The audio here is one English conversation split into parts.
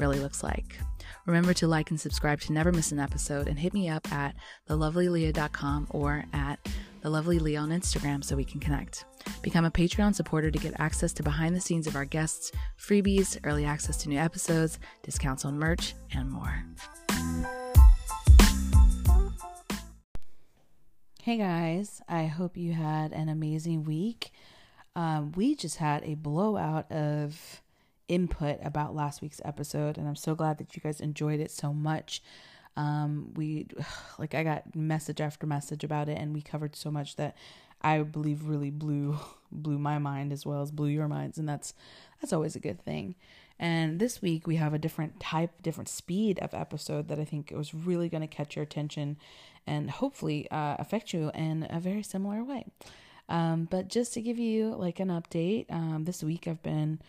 really looks like. Remember to like and subscribe to never miss an episode and hit me up at thelovelyleah.com or at thelovelyleah on Instagram so we can connect. Become a Patreon supporter to get access to behind the scenes of our guests, freebies, early access to new episodes, discounts on merch, and more. Hey guys, I hope you had an amazing week. Um, we just had a blowout of input about last week's episode, and I'm so glad that you guys enjoyed it so much. Um, we like I got message after message about it, and we covered so much that I believe really blew blew my mind as well as blew your minds, and that's that's always a good thing. And this week we have a different type, different speed of episode that I think was really going to catch your attention and hopefully uh, affect you in a very similar way. Um, but just to give you like an update, um, this week I've been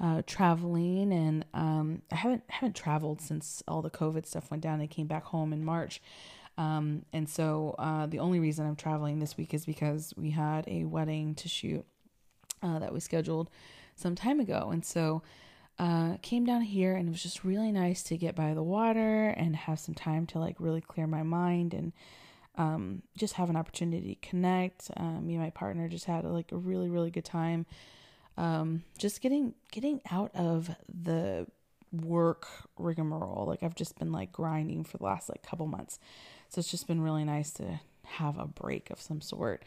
uh, traveling, and um, I haven't haven't traveled since all the COVID stuff went down. I came back home in March, um, and so uh, the only reason I'm traveling this week is because we had a wedding to shoot uh, that we scheduled some time ago, and so. Uh, came down here and it was just really nice to get by the water and have some time to like really clear my mind and um, just have an opportunity to connect. Um, me and my partner just had like a really really good time um, just getting getting out of the work rigmarole. Like I've just been like grinding for the last like couple months, so it's just been really nice to have a break of some sort.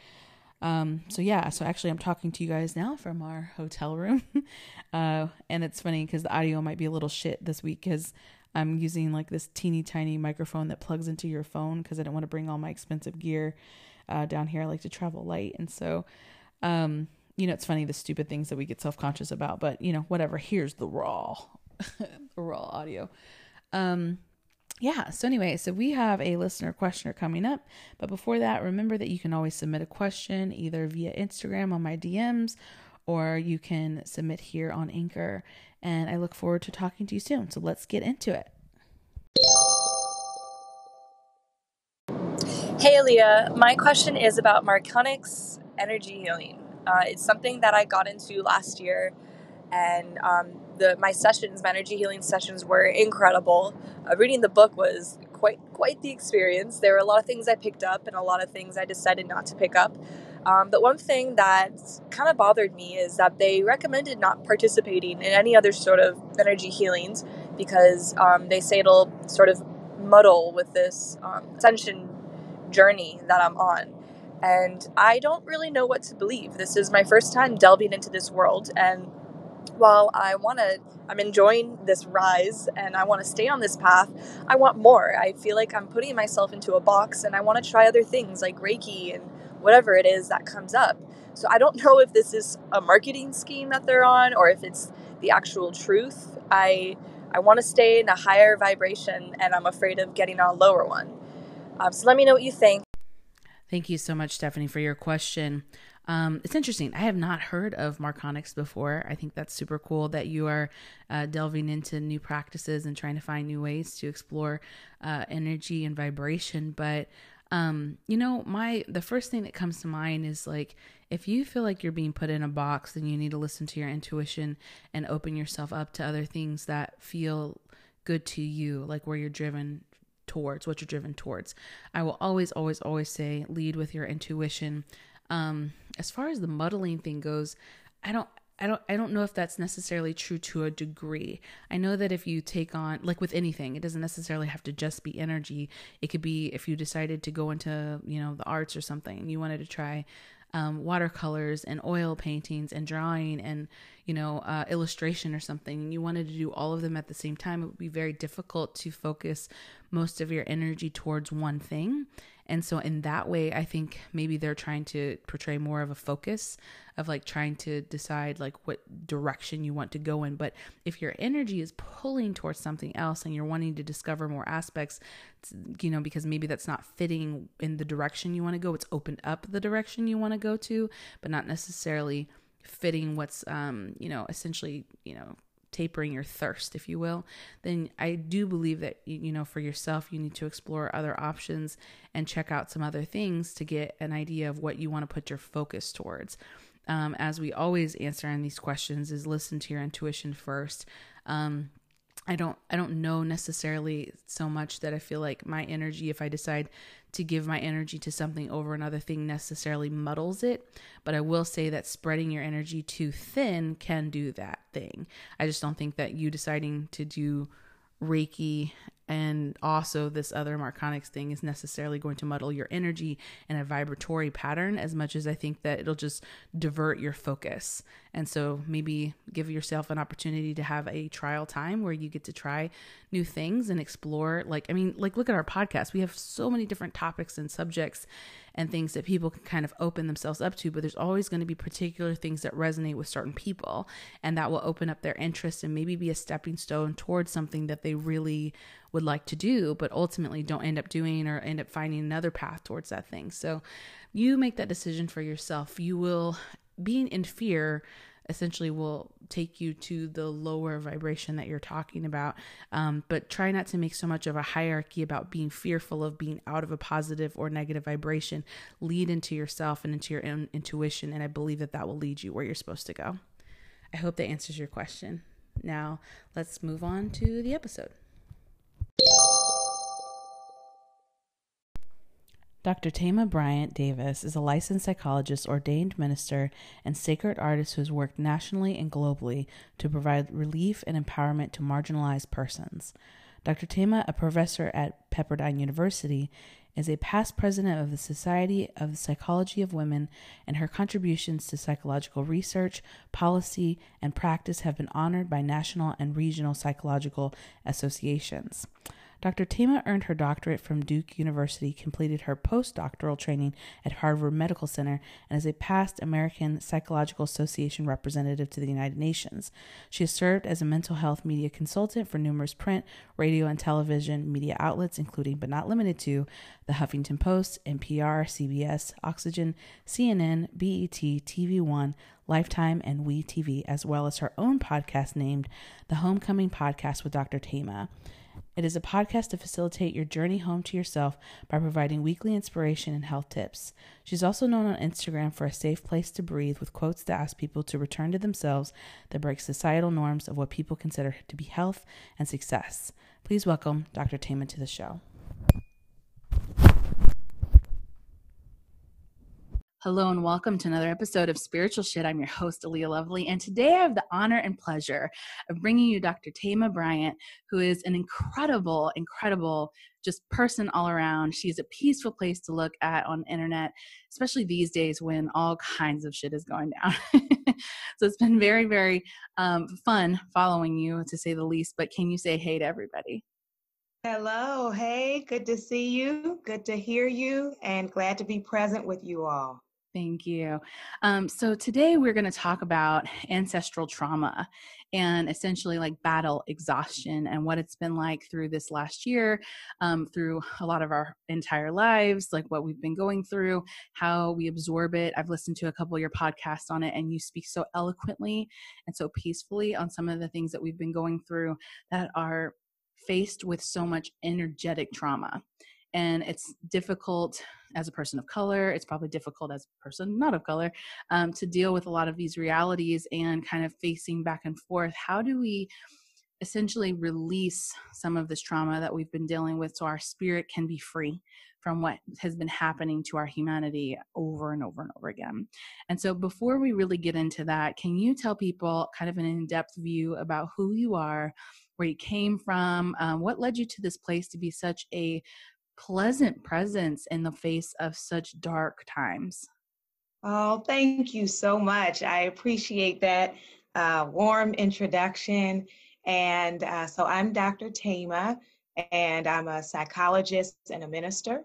Um, so yeah, so actually I'm talking to you guys now from our hotel room. uh, and it's funny because the audio might be a little shit this week because I'm using like this teeny tiny microphone that plugs into your phone because I don't want to bring all my expensive gear uh, down here. I like to travel light. And so, um, you know, it's funny the stupid things that we get self conscious about, but you know, whatever. Here's the raw, the raw audio. Um, yeah. So anyway, so we have a listener questioner coming up, but before that, remember that you can always submit a question either via Instagram on my DMs, or you can submit here on Anchor. And I look forward to talking to you soon. So let's get into it. Hey, Leah. My question is about Marconics energy healing. Uh, it's something that I got into last year, and um, the my sessions, my energy healing sessions, were incredible. Uh, reading the book was quite quite the experience. There were a lot of things I picked up, and a lot of things I decided not to pick up. Um, but one thing that kind of bothered me is that they recommended not participating in any other sort of energy healings because um, they say it'll sort of muddle with this um, ascension journey that I'm on and I don't really know what to believe. This is my first time delving into this world, and while I want to, I'm enjoying this rise and I want to stay on this path, I want more. I feel like I'm putting myself into a box and I want to try other things like Reiki and whatever it is that comes up. So I don't know if this is a marketing scheme that they're on or if it's the actual truth. I I want to stay in a higher vibration and I'm afraid of getting on a lower one. Um, so let me know what you think. Thank you so much, Stephanie, for your question. Um, it's interesting. I have not heard of Marconics before. I think that's super cool that you are uh, delving into new practices and trying to find new ways to explore uh, energy and vibration. But um, you know, my the first thing that comes to mind is like if you feel like you're being put in a box, then you need to listen to your intuition and open yourself up to other things that feel good to you, like where you're driven towards, what you're driven towards. I will always, always, always say lead with your intuition. Um, as far as the muddling thing goes, I don't I don't I don't know if that's necessarily true to a degree. I know that if you take on like with anything, it doesn't necessarily have to just be energy. It could be if you decided to go into, you know, the arts or something, you wanted to try um, watercolors and oil paintings and drawing and you know uh, illustration or something and you wanted to do all of them at the same time it would be very difficult to focus most of your energy towards one thing And so, in that way, I think maybe they're trying to portray more of a focus of like trying to decide like what direction you want to go in. But if your energy is pulling towards something else and you're wanting to discover more aspects, you know, because maybe that's not fitting in the direction you want to go, it's opened up the direction you want to go to, but not necessarily fitting what's, um, you know, essentially, you know, tapering your thirst, if you will, then I do believe that, you know, for yourself, you need to explore other options and check out some other things to get an idea of what you want to put your focus towards um, as we always answer on these questions, is listen to your intuition first. Um, I don't I don't know necessarily so much that I feel like my energy if I decide to give my energy to something over another thing necessarily muddles it, but I will say that spreading your energy too thin can do that thing. I just don't think that you deciding to do Reiki and also this other Marconics thing is necessarily going to muddle your energy in a vibratory pattern as much as I think that it'll just divert your focus. And so maybe give yourself an opportunity to have a trial time where you get to try new things and explore like I mean like look at our podcast. We have so many different topics and subjects and things that people can kind of open themselves up to, but there's always going to be particular things that resonate with certain people and that will open up their interest and maybe be a stepping stone towards something that they really would like to do, but ultimately don't end up doing or end up finding another path towards that thing. So you make that decision for yourself. You will, being in fear, essentially will take you to the lower vibration that you're talking about. Um, but try not to make so much of a hierarchy about being fearful of being out of a positive or negative vibration. Lead into yourself and into your own intuition. And I believe that that will lead you where you're supposed to go. I hope that answers your question. Now, let's move on to the episode. Dr. Thema Bryant Davis is a licensed psychologist, ordained minister, and sacred artist who has worked nationally and globally to provide relief and empowerment to marginalized persons. Dr. Thema, a professor at Pepperdine University, is a past president of the Society of the Psychology of Women, and her contributions to psychological research, policy, and practice have been honored by national and regional psychological associations. Dr. Thema earned her doctorate from Duke University, completed her postdoctoral training at Harvard Medical Center, and is a past American Psychological Association representative to the United Nations. She has served as a mental health media consultant for numerous print, radio, and television media outlets, including but not limited to the Huffington Post, NPR, CBS, Oxygen, CNN, BET, TV One, Lifetime, and WE TV, as well as her own podcast named The Homecoming Podcast with Dr. Thema. It is a podcast to facilitate your journey home to yourself by providing weekly inspiration and health tips. She's also known on Instagram for a safe place to breathe with quotes that ask people to return to themselves that break societal norms of what people consider to be health and success. Please welcome Dr. Thema to the show. Hello and welcome to another episode of Spiritual Shit. I'm your host, Aaliyah Lovely, and today I have the honor and pleasure of bringing you Dr. Thema Bryant, who is an incredible, incredible just person all around. She's a peaceful place to look at on the internet, especially these days when all kinds of shit is going down. so it's been very, very um, fun following you, to say the least. But can you say hey to everybody? Hello. Hey, good to see you. Good to hear you, and glad to be present with you all. Thank you. Um, so today we're going to talk about ancestral trauma and essentially like battle exhaustion and what it's been like through this last year, um, through a lot of our entire lives, like what we've been going through, how we absorb it. I've listened to a couple of your podcasts on it, and you speak so eloquently and so peacefully on some of the things that we've been going through that are faced with so much energetic trauma and it's difficult as a person of color it's probably difficult as a person not of color um, to deal with a lot of these realities and kind of facing back and forth how do we essentially release some of this trauma that we've been dealing with so our spirit can be free from what has been happening to our humanity over and over and over again. And so, before we really get into that, can you tell people kind of an in depth view about who you are, where you came from, um, what led you to this place to be such a pleasant presence in the face of such dark times. Oh, thank you so much. I appreciate that uh, warm introduction. And uh, so I'm Dr. Thema, and I'm a psychologist and a minister.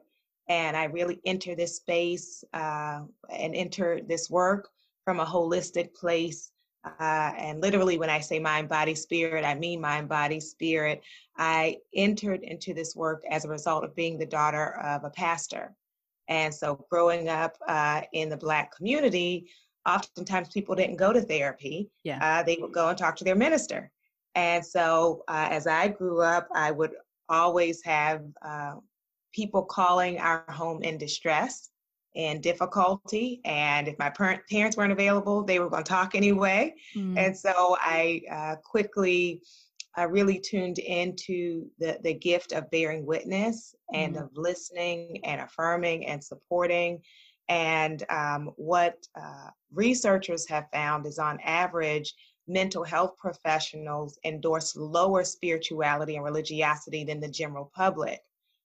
And I really enter this space uh, and enter this work from a holistic place. Uh, and literally, when I say mind, body, spirit, I mean mind, body, spirit. I entered into this work as a result of being the daughter of a pastor. And so, growing up uh, in the Black community, oftentimes people didn't go to therapy. Yeah. Uh, they would go and talk to their minister. And so, uh, as I grew up, I would always have uh, people calling our home in distress and difficulty. And if my parent, parents weren't available, they were going to talk anyway. Mm. And so I uh, quickly I really tuned into the, the gift of bearing witness and mm. of listening and affirming and supporting. And um, what uh, researchers have found is on average, mental health professionals endorse lower spirituality and religiosity than the general public.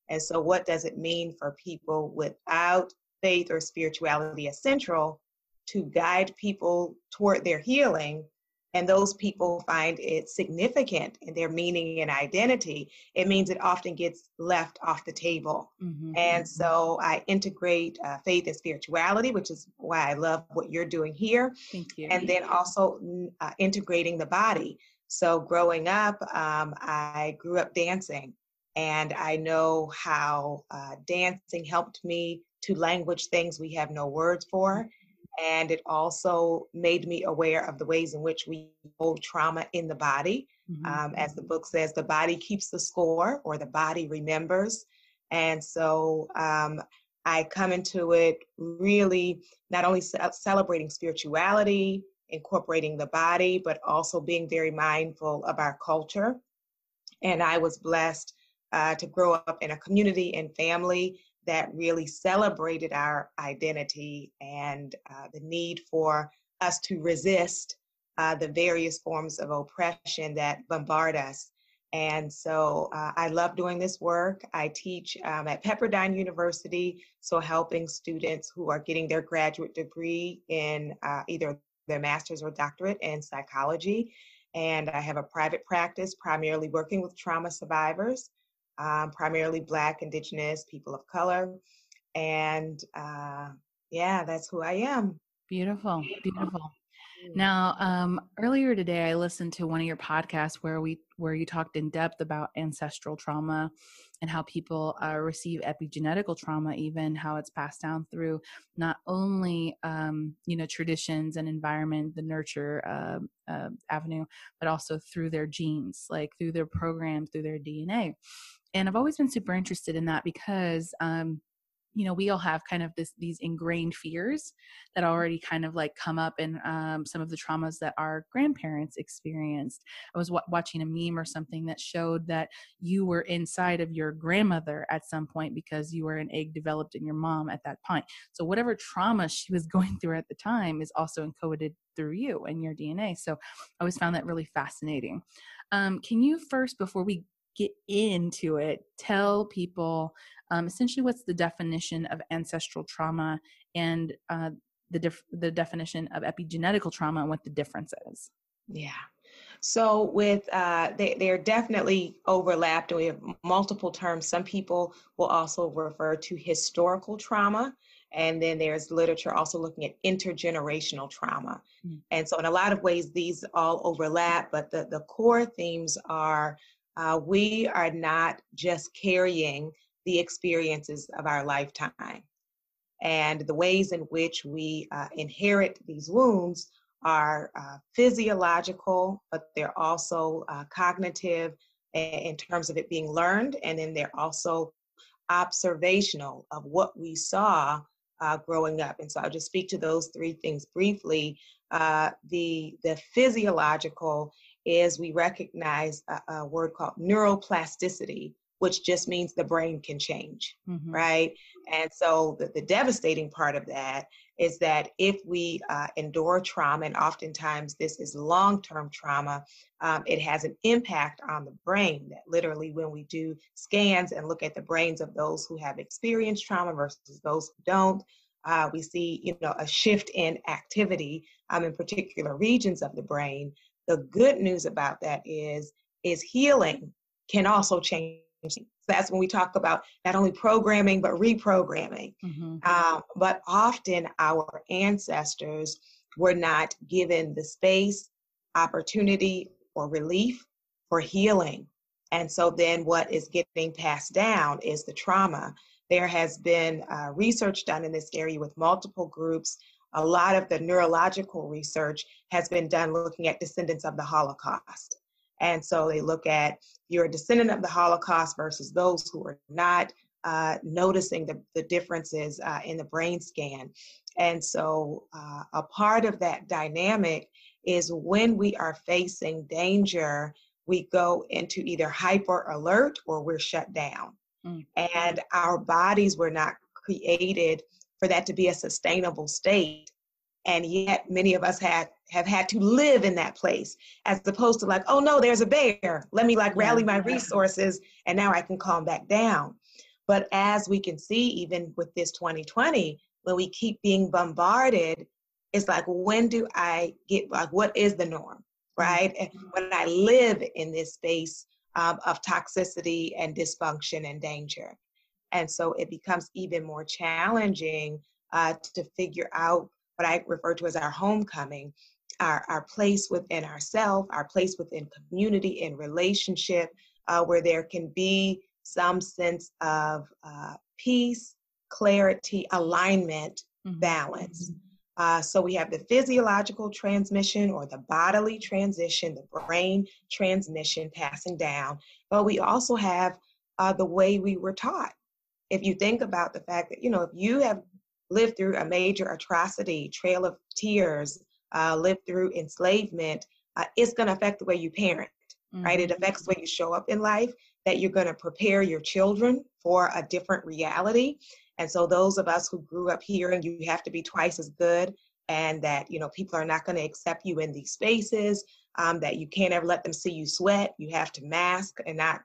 And so, what does it mean for people without faith or spirituality as central to guide people toward their healing? And those people find it significant in their meaning and identity. It means it often gets left off the table. Mm-hmm. And mm-hmm. so I integrate uh, faith and spirituality, which is why I love what you're doing here. Thank you. And then also uh, integrating the body. So growing up, um, I grew up dancing. And I know how uh, dancing helped me to language things we have no words for. And it also made me aware of the ways in which we hold trauma in the body. Mm-hmm. Um, as the book says, the body keeps the score or the body remembers. And so um, I come into it really not only celebrating spirituality, incorporating the body, but also being very mindful of our culture. And I was blessed uh, to grow up in a community and family that really celebrated our identity and uh, the need for us to resist uh, the various forms of oppression that bombard us. And so uh, I love doing this work. I teach um, at Pepperdine University, so helping students who are getting their graduate degree in uh, either their master's or doctorate in psychology. And I have a private practice primarily working with trauma survivors um, primarily Black, Indigenous, people of color. And uh, yeah, that's who I am. Beautiful, beautiful. Now, um, earlier today, I listened to one of your podcasts where we where you talked in depth about ancestral trauma and how people uh, receive epigenetical trauma, even how it's passed down through not only um, you know traditions and environment, the nurture uh, uh, avenue, but also through their genes, like through their program, through their DNA and I've always been super interested in that because um, you know we all have kind of this these ingrained fears that already kind of like come up in um, some of the traumas that our grandparents experienced. I was w- watching a meme or something that showed that you were inside of your grandmother at some point because you were an egg developed in your mom at that point. So whatever trauma she was going through at the time is also encoded through you and your dna so i always found that really fascinating. Um, can you first before we get into it, tell people um, essentially what's the definition of ancestral trauma and uh, the def- the definition of epigenetical trauma and what the difference is. Yeah. So with uh, they they're definitely overlapped. And we have multiple terms. Some people will also refer to historical trauma, and then there's literature also looking at intergenerational trauma. Mm. And so in a lot of ways, these all overlap, but the the core themes are uh, we are not just carrying the experiences of our lifetime. And the ways in which we uh, inherit these wounds are uh, physiological, but they're also uh, cognitive in terms of it being learned. And then they're also observational of what we saw uh, growing up. And so I'll just speak to those three things briefly. Uh, the, the physiological is we recognize a, a word called neuroplasticity, which just means the brain can change, mm-hmm. right? And so the, the, devastating part of that is that if we uh, endure trauma, and oftentimes this is long term trauma, um, it has an impact on the brain. That literally, when we do scans and look at the brains of those who have experienced trauma versus those who don't, uh, we see you know a shift in activity um, in particular regions of the brain the good news about that is is healing can also change So that's when we talk about not only programming, but reprogramming. Mm-hmm. Um, but often our ancestors were not given the space, opportunity, or relief for healing. And so then what is getting passed down is the trauma. There has been uh, research done in this area with multiple groups. A lot of the neurological research has been done looking at descendants of the Holocaust. And so they look at you're a descendant of the Holocaust versus those who are not uh, noticing the, the differences uh, in the brain scan. And so uh, a part of that dynamic is when we are facing danger, we go into either hyper alert or we're shut down. Mm-hmm. And our bodies were not created for that to be a sustainable state. And yet many of us had have had to live in that place as opposed to like oh no there's a bear. Let me like rally my resources and now i can calm back down. But as we can see even with this 2020 when we keep being bombarded it's like when do i get like what is the norm right? Mm-hmm. when i live in this space um, of toxicity and dysfunction and danger and so it becomes even more challenging uh, to figure out what I refer to as our homecoming, our, our place within ourself, our place within community and relationship, uh, where there can be some sense of uh, peace, clarity, alignment, mm-hmm. balance. Mm-hmm. Uh, so we have the physiological transmission or the bodily transition, the brain transmission passing down, but we also have uh, the way we were taught. If you think about the fact that, you know, if you have lived through a major atrocity, trail of tears, uh, lived through enslavement, uh, it's going to affect the way you parent, mm-hmm. right? It mm-hmm. affects the way you show up in life, that you're going to prepare your children for a different reality. And so, those of us who grew up here and you have to be twice as good, and that you know people are not going to accept you in these spaces, um, that you can't ever let them see you sweat. You have to mask and not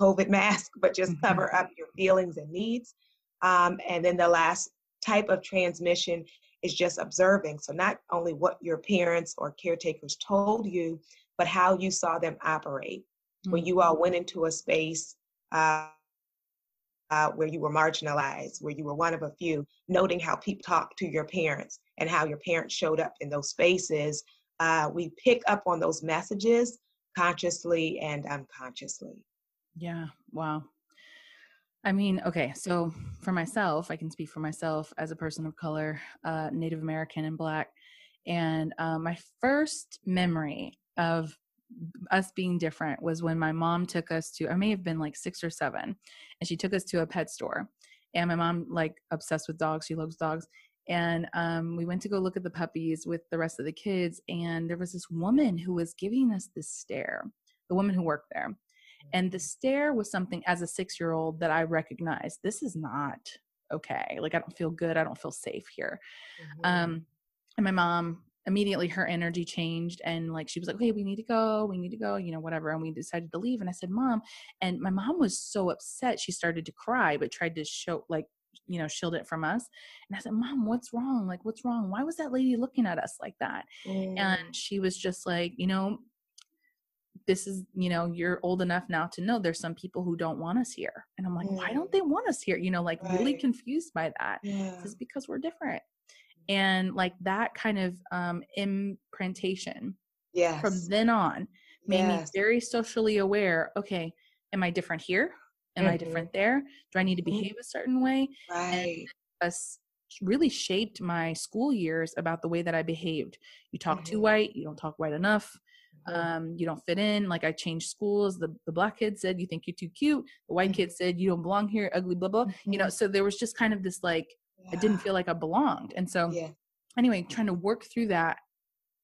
COVID mask, but just mm-hmm. cover up your feelings and needs. Um, and then the last type of transmission is just observing. So, not only what your parents or caretakers told you, but how you saw them operate. Mm-hmm. When you all went into a space uh, uh, where you were marginalized, where you were one of a few, noting how people talked to your parents and how your parents showed up in those spaces, uh, we pick up on those messages consciously and unconsciously. Yeah, wow. I mean, okay, so for myself, I can speak for myself as a person of color, uh, Native American and Black. And uh, my first memory of us being different was when my mom took us to, I may have been like six or seven, and she took us to a pet store. And my mom, like, obsessed with dogs, she loves dogs. And um, we went to go look at the puppies with the rest of the kids. And there was this woman who was giving us this stare, the woman who worked there and the stare was something as a six year old that I recognized this is not okay. Like, I don't feel good. I don't feel safe here. Mm-hmm. Um, and my mom immediately her energy changed and like she was like hey we need to go we need to go you know whatever and we decided to leave and i said mom and my mom was so upset she started to cry but tried to show like you know shield it from us and i said mom what's wrong like what's wrong why was that lady looking at us like that mm. and she was just like you know this is you know you're old enough now to know there's some people who don't want us here and i'm like yeah. why don't they want us here you know like right. really confused by that yeah. it's because we're different and like that kind of um imprintation yes. from then on made yes. me very socially aware okay am i different here am mm-hmm. i different there do i need to mm-hmm. behave a certain way right and us really shaped my school years about the way that i behaved you talk mm-hmm. too white you don't talk white enough um, you don't fit in. Like I changed schools. The the black kid said, "You think you're too cute." The white kid said, "You don't belong here, ugly." Blah blah. Mm-hmm. You know, mm-hmm. so there was just kind of this like yeah. I didn't feel like I belonged, and so yeah. anyway, trying to work through that,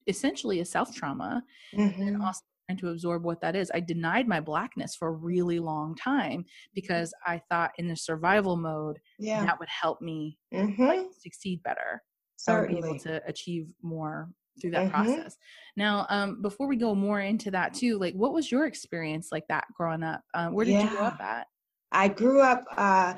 essentially a self trauma, mm-hmm. and also trying to absorb what that is. I denied my blackness for a really long time because I thought in the survival mode yeah. that would help me mm-hmm. like, succeed better. Certainly. be able to achieve more through that mm-hmm. process. Now, um, before we go more into that too, like what was your experience like that growing up? Uh, where did yeah. you grow up at? I grew up uh,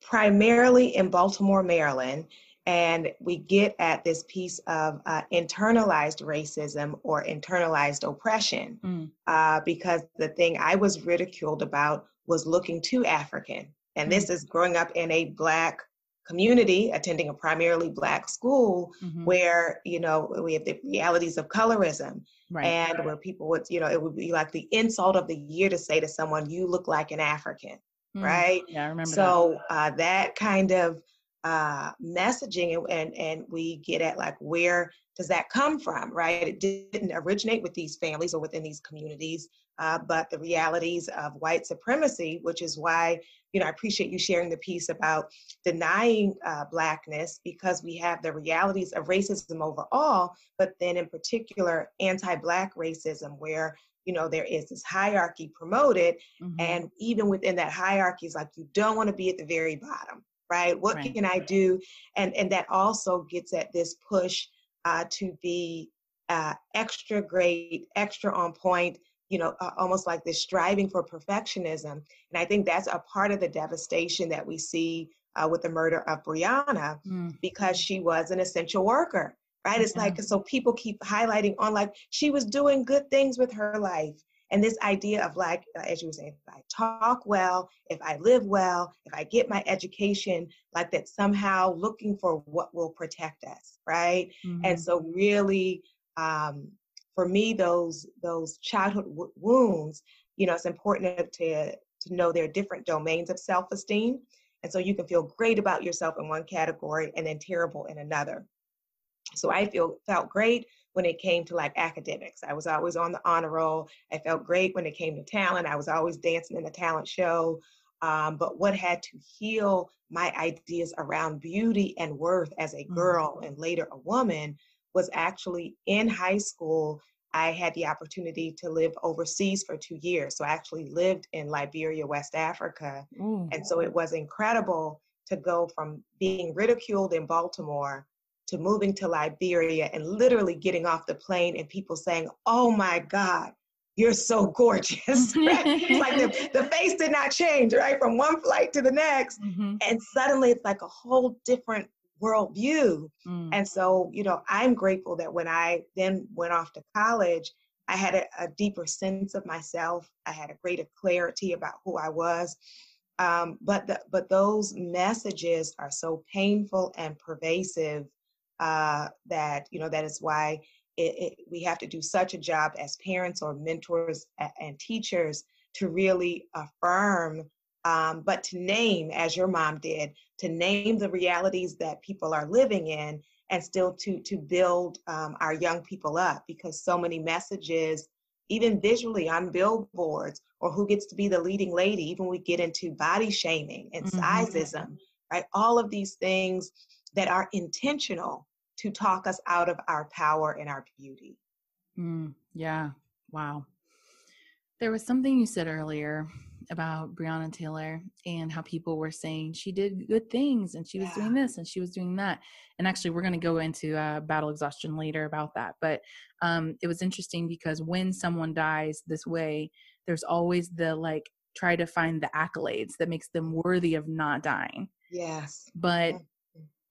primarily in Baltimore, Maryland, and we get at this piece of uh, internalized racism or internalized oppression mm. uh, because the thing I was ridiculed about was looking too African. And this is growing up in a Black community, attending a primarily Black school, Mhm. where, you know, we have the realities of colorism right. and where people would, you know, it would be like the insult of the year to say to someone, you look like an African, Mm. right? Yeah, I remember that. So uh, that kind of uh, messaging, and, and and we get at like where does that come from, right? It didn't originate with these families or within these communities, uh, but the realities of white supremacy, which is why you know I appreciate you sharing the piece about denying uh, blackness because we have the realities of racism overall, but then in particular anti-black racism where you know there is this hierarchy promoted Mhm. and even within that hierarchy is like you don't want to be at the very bottom right what Right. can i do and and that also gets at this push uh, to be uh, extra great extra on point you know uh, almost like this striving for perfectionism and i think that's a part of the devastation that we see uh, with the murder of Breonna Mm. because she was an essential worker right it's Yeah. like so people keep highlighting on like she was doing good things with her life and this idea of like uh, as you were saying if i talk well if i live well if i get my education like that somehow looking for what will protect us right and Mhm. so really um for me those those childhood w- wounds you know it's important to to know there are different domains of self-esteem and so you can feel great about yourself in one category and then terrible in another so I feel felt great when it came to like academics. I was always on the honor roll. I felt great when it came to talent. I was always dancing in the talent show. Um, but what had to heal my ideas around beauty and worth as a Mhm. girl and later a woman was actually in high school. I had the opportunity to live overseas for two years. So I actually lived in Liberia, West Africa. Ooh. And so it was incredible to go from being ridiculed in Baltimore to moving to Liberia and literally getting off the plane and people saying, Oh my God, you're so gorgeous. right? It's like the, the face did not change, right? From one flight to the next. Mhm. And suddenly it's like a whole different worldview. Mm. And so, you know, I'm grateful that when I then went off to college, I had a, a deeper sense of myself. I had a greater clarity about who I was. Um, but the, but those messages are so painful and pervasive uh, that you know that is why it, it, we have to do such a job as parents or mentors and teachers to really affirm, um, but to name, as your mom did, to name the realities that people are living in, and still to to build um, our young people up because so many messages even visually on billboards or who gets to be the leading lady even we get into body shaming and Mhm. sizeism right all of these things that are intentional to talk us out of our power and our beauty Mm, yeah. Wow. There was something you said earlier about Breonna Taylor and how people were saying she did good things and she was doing this and she was doing that. And actually, we're going to go into uh, battle exhaustion later about that. But um, it was interesting because when someone dies this way, there's always the like try to find the accolades that makes them worthy of not dying. yes But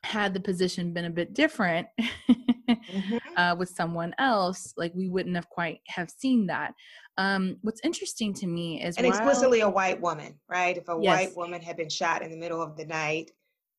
had the position been a bit different, Mhm. uh, with someone else, like we wouldn't have quite have seen that. Um, what's interesting to me is and while- explicitly a white woman right if a Yes. white woman had been shot in the middle of the night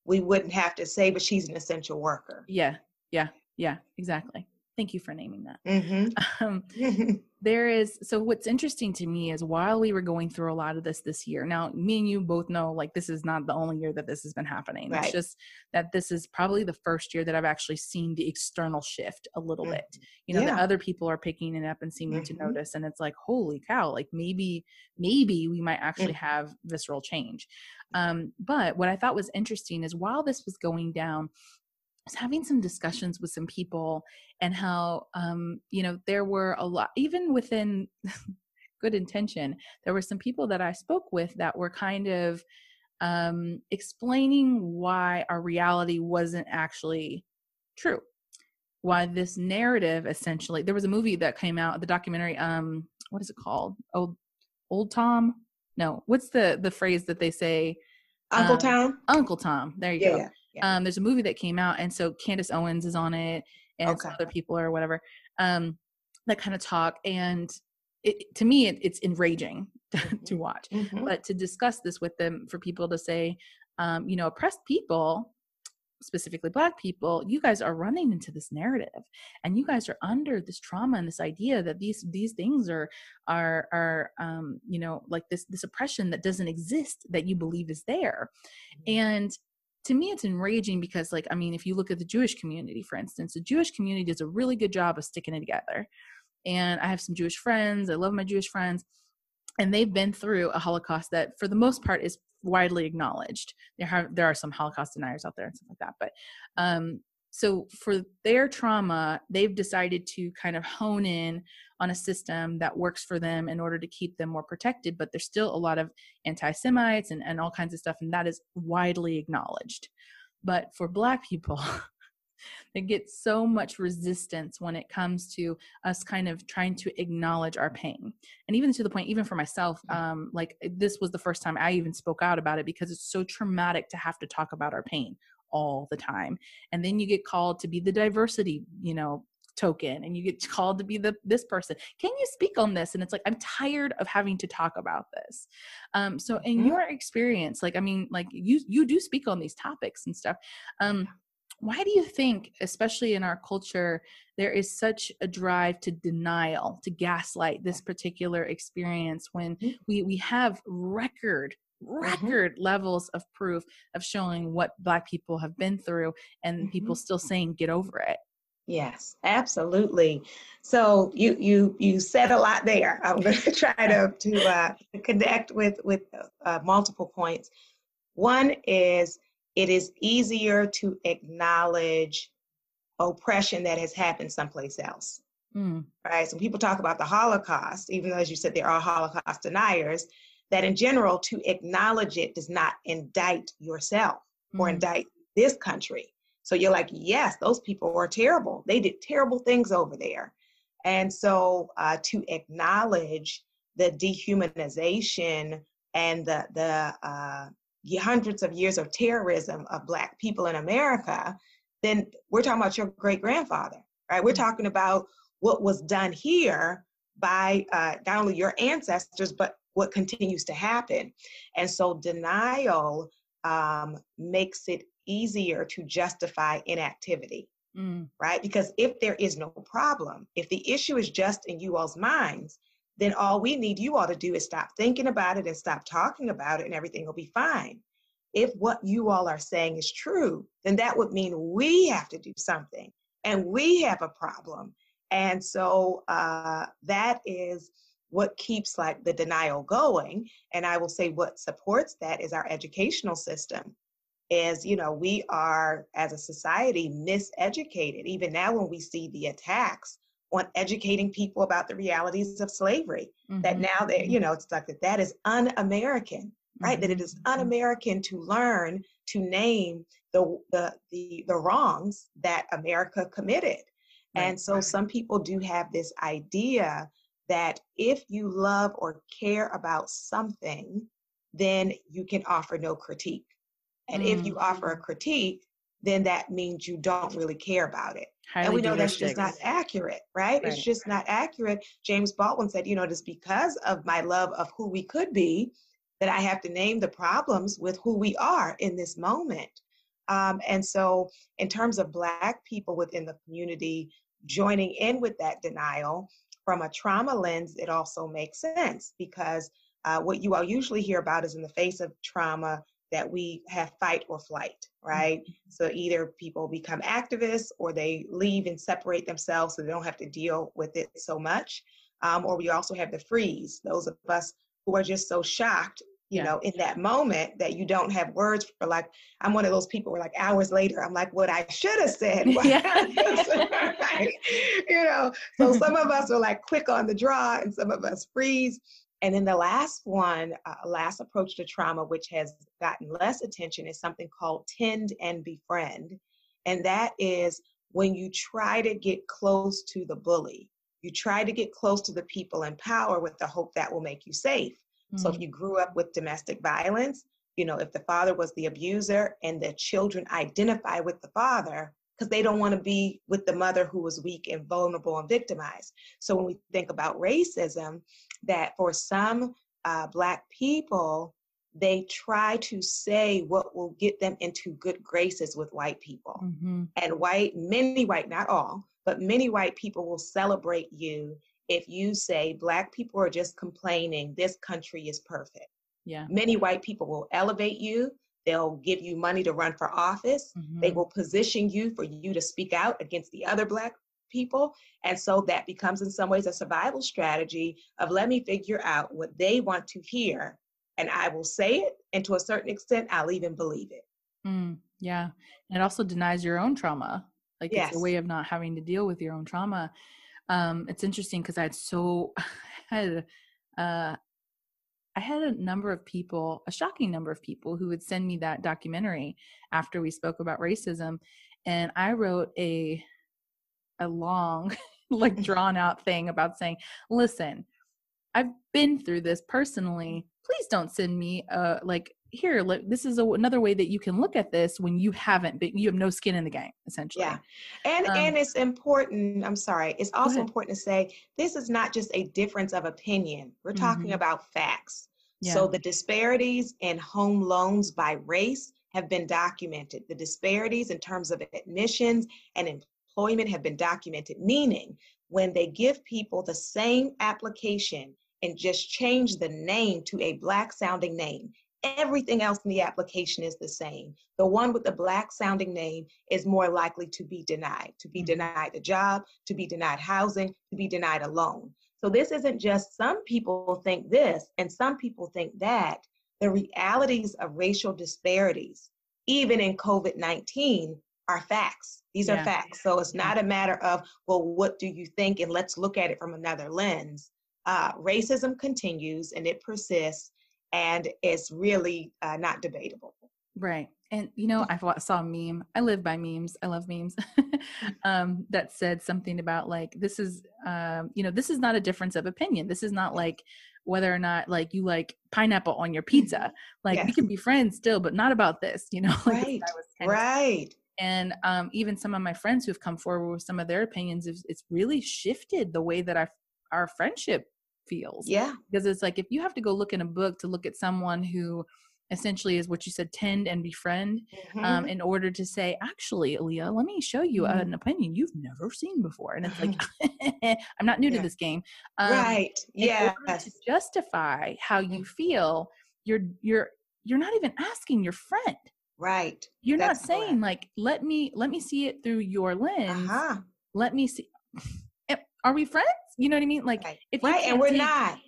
we wouldn't have to say but she's an essential worker yeah, yeah, yeah, exactly. Thank you for naming that. Mhm. Um, there is so what's interesting to me is while we were going through a lot of this this year now me and you both know like this is not the only year that this has been happening Right. it's just that this is probably the first year that i've actually seen the external shift a little Mhm. bit you know that Yeah. other people are picking it up and seeming to Mhm. notice and it's like holy cow like maybe maybe we might actually Mm. have visceral change um but what i thought was interesting is while this was going down was having some discussions with some people and how um you know there were a lot even within good intention there were some people that i spoke with that were kind of um explaining why our reality wasn't actually true. Why this narrative essentially there was a movie that came out the documentary um what is it called? Old old tom? No what's the the phrase that they say? Uncle Um, tom? Uncle tom there you yeah, go. yeah yeah. um, there's a movie that came out, and so Candace Owens is on it, and Okay. other people or whatever um, that kind of talk. And it, to me, it, it's enraging to Mm-hmm. watch Mhm. but to discuss this with them for people to say um, you know oppressed people specifically black people you guys are running into this narrative and you guys are under this trauma and this idea that these these things are are are um you know like this this oppression that doesn't exist that you believe is there and to me it's enraging because like i mean if you look at the jewish community for instance the jewish community does a really good job of sticking it together. And i have some jewish friends i love my jewish friends and they've been through a holocaust that for the most part is widely acknowledged. There are there are some holocaust deniers out there and stuff like that but um so for their trauma they've decided to kind of hone in on a system that works for them in order to keep them more protected but there's still a lot of anti-semites and, and all kinds of stuff and that is widely acknowledged. But for black people they get so much resistance when it comes to us kind of trying to acknowledge our pain. And even to the point even for myself um like this was the first time i even spoke out about it because it's so traumatic to have to talk about our pain all the time. And then you get called to be the diversity you know token and you get called to be the this person. Can you speak on this? And it's like i'm tired of having to talk about this. Um so in Mhm. your experience like i mean like you you do speak on these topics and stuff. Um why do you think especially in our culture there is such a drive to denial to gaslight this particular experience when Mhm. we we have record record levels of proof of showing what black people have been through and people still saying get over it Yes, absolutely. So you you you said a lot there. I'm going to try to to uh, connect with with uh, multiple points. One is it is easier to acknowledge oppression that has happened someplace else. Mm, Right. So people talk about the Holocaust, even though as you said there are Holocaust deniers, that in general to acknowledge it does not indict yourself or mm, indict this country. So you're like, yes, those people were terrible. They did terrible things over there. And so uh, to acknowledge the dehumanization and the, the uh, hundreds of years of terrorism of Black people in America, then we're talking about your great grandfather, right? We're Mhm. talking about what was done here by uh, not only your ancestors, but what continues to happen. And so denial um, makes it easier to justify inactivity, mm, right? Because if there is no problem, if the issue is just in you all's minds, then all we need you all to do is stop thinking about it and stop talking about it, and everything will be fine. If what you all are saying is true, then that would mean we have to do something and we have a problem. And so uh, that is what keeps like the denial going. And I will say what supports that is our educational system. Is, you know, we are as a society miseducated. Even now, when we see the attacks on educating people about the realities of slavery, that mhm, now that, you know, it's like that that is un American right? That it is mhm, un-American to learn to name the the the, the wrongs that America committed. And Right. so some people do have this idea that if you love or care about something, then you can offer no critique. And if you offer a critique, then that means you don't really care about it. and we know that's just not accurate, right? Right. It's just not accurate. James Baldwin said, you know, it is because of my love of who we could be that I have to name the problems with who we are in this moment. Um, and so, in terms of Black people within the community joining in with that denial from a trauma lens, it also makes sense because uh, what you all usually hear about is in the face of trauma that we have fight or flight, right? So either people become activists or they leave and separate themselves so they don't have to deal with it so much. Um, or we also have the freeze, those of us who are just so shocked, you Yeah. know, in that moment that you don't have words for like, I'm one of those people where like hours later, I'm like, what I should have said. right? You know, so some of us are like quick on the draw and some of us freeze. And then the last one, uh, last approach to trauma, which has gotten less attention, is something called tend and befriend. And that is when you try to get close to the bully, you try to get close to the people in power with the hope that will make you safe. So if Mm, you grew up with domestic violence, you know, if the father was the abuser and the children identify with the father because they don't want to be with the mother who was weak and vulnerable and victimized. So when we think about racism, that for some uh, Black people, they try to say what will get them into good graces with white people. Mm-hmm. And white, many white, not all, but many white people will celebrate you if you say Black people are just complaining, this country is perfect. Yeah. Many white people will elevate you. They'll give you money to run for office. Mm-hmm. They will position you for you to speak out against the other Black people. And so that becomes, in some ways, a survival strategy of let me figure out what they want to hear. And I will say it. And to a certain extent, I'll even believe it. Mm, yeah. And it also denies your own trauma. Like Yes. it's a way of not having to deal with your own trauma. Um, it's interesting because I had so had uh I had a number of people, a shocking number of people who would send me that documentary after we spoke about racism. And I wrote a a long, like drawn out thing about saying, listen, I've been through this personally. Please don't send me uh like here, like this is a, another way that you can look at this when you haven't been you have no skin in the game, essentially. Yeah. And Um, and it's important, I'm sorry, it's also important to say this is not just a difference of opinion. We're talking Mhm. about facts. Yeah. So the disparities in home loans by race have been documented. The disparities in terms of admissions and employment have been documented, meaning when they give people the same application and just change the name to a black sounding name, everything else in the application is the same. The one with the black sounding name is more likely to be denied, to be Mhm. denied a job, to be denied housing, to be denied a loan. So this isn't just some people think this and some people think that. The realities of racial disparities, even in COVID 19, are facts. These Yeah. are facts. So it's not a matter of, well, what do you think? And let's look at it from another lens. Uh, racism continues and it persists and it's really uh, not debatable. Right. And you know, I saw a meme. I live by memes. I love memes. um, that said something about like this is um, you know, this is not a difference of opinion. This is not like whether or not like you like pineapple on your pizza. Like we can be friends still, but not about this, you know. Like, Right. Kind of Right. And um, even some of my friends who've come forward with some of their opinions it's, it's really shifted the way that our our friendship feels Yeah. because it's like if you have to go look in a book to look at someone who essentially is what you said tend and befriend um, Mhm. in order to say actually Aaliyah let me show you Mhm. an opinion you've never seen before and it's like i'm not new Yeah. to this game um, right. yeah to justify how you feel you're you're you're not even asking your friend Right. you're not saying correct. like let me let me see it through your lens Uh-huh. let me see Eh, are we friends you know what i mean like Right. if Right. And we're take- not.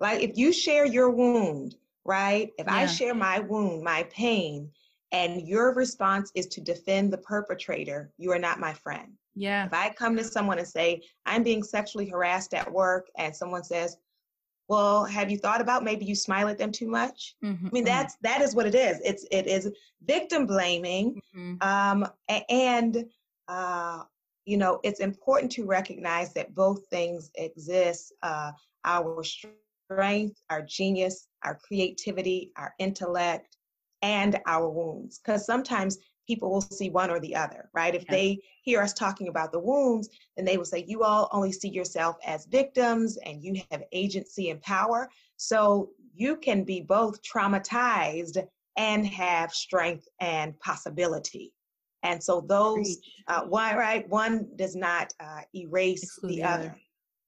Like if you share your wound, right? If I share my wound, my pain, and your response is to defend the perpetrator, you are not my friend. yeah If I come to someone and say, I'm being sexually harassed at work, and someone says, Well, have you thought about maybe you smile at them too much? Mhm, I mean, mhm, that's that is what it is. It's it is victim blaming mhm. um, and uh, you know it's important to recognize that both things exist uh, our strength our genius our creativity our intellect and our wounds because sometimes people will see one or the other right if Yeah. they hear us talking about the wounds then they will say you all only see yourself as victims and you have agency and power so you can be both traumatized and have strength and possibility. And so those, uh, one right, one does not uh, erase Exclude the, the other. other.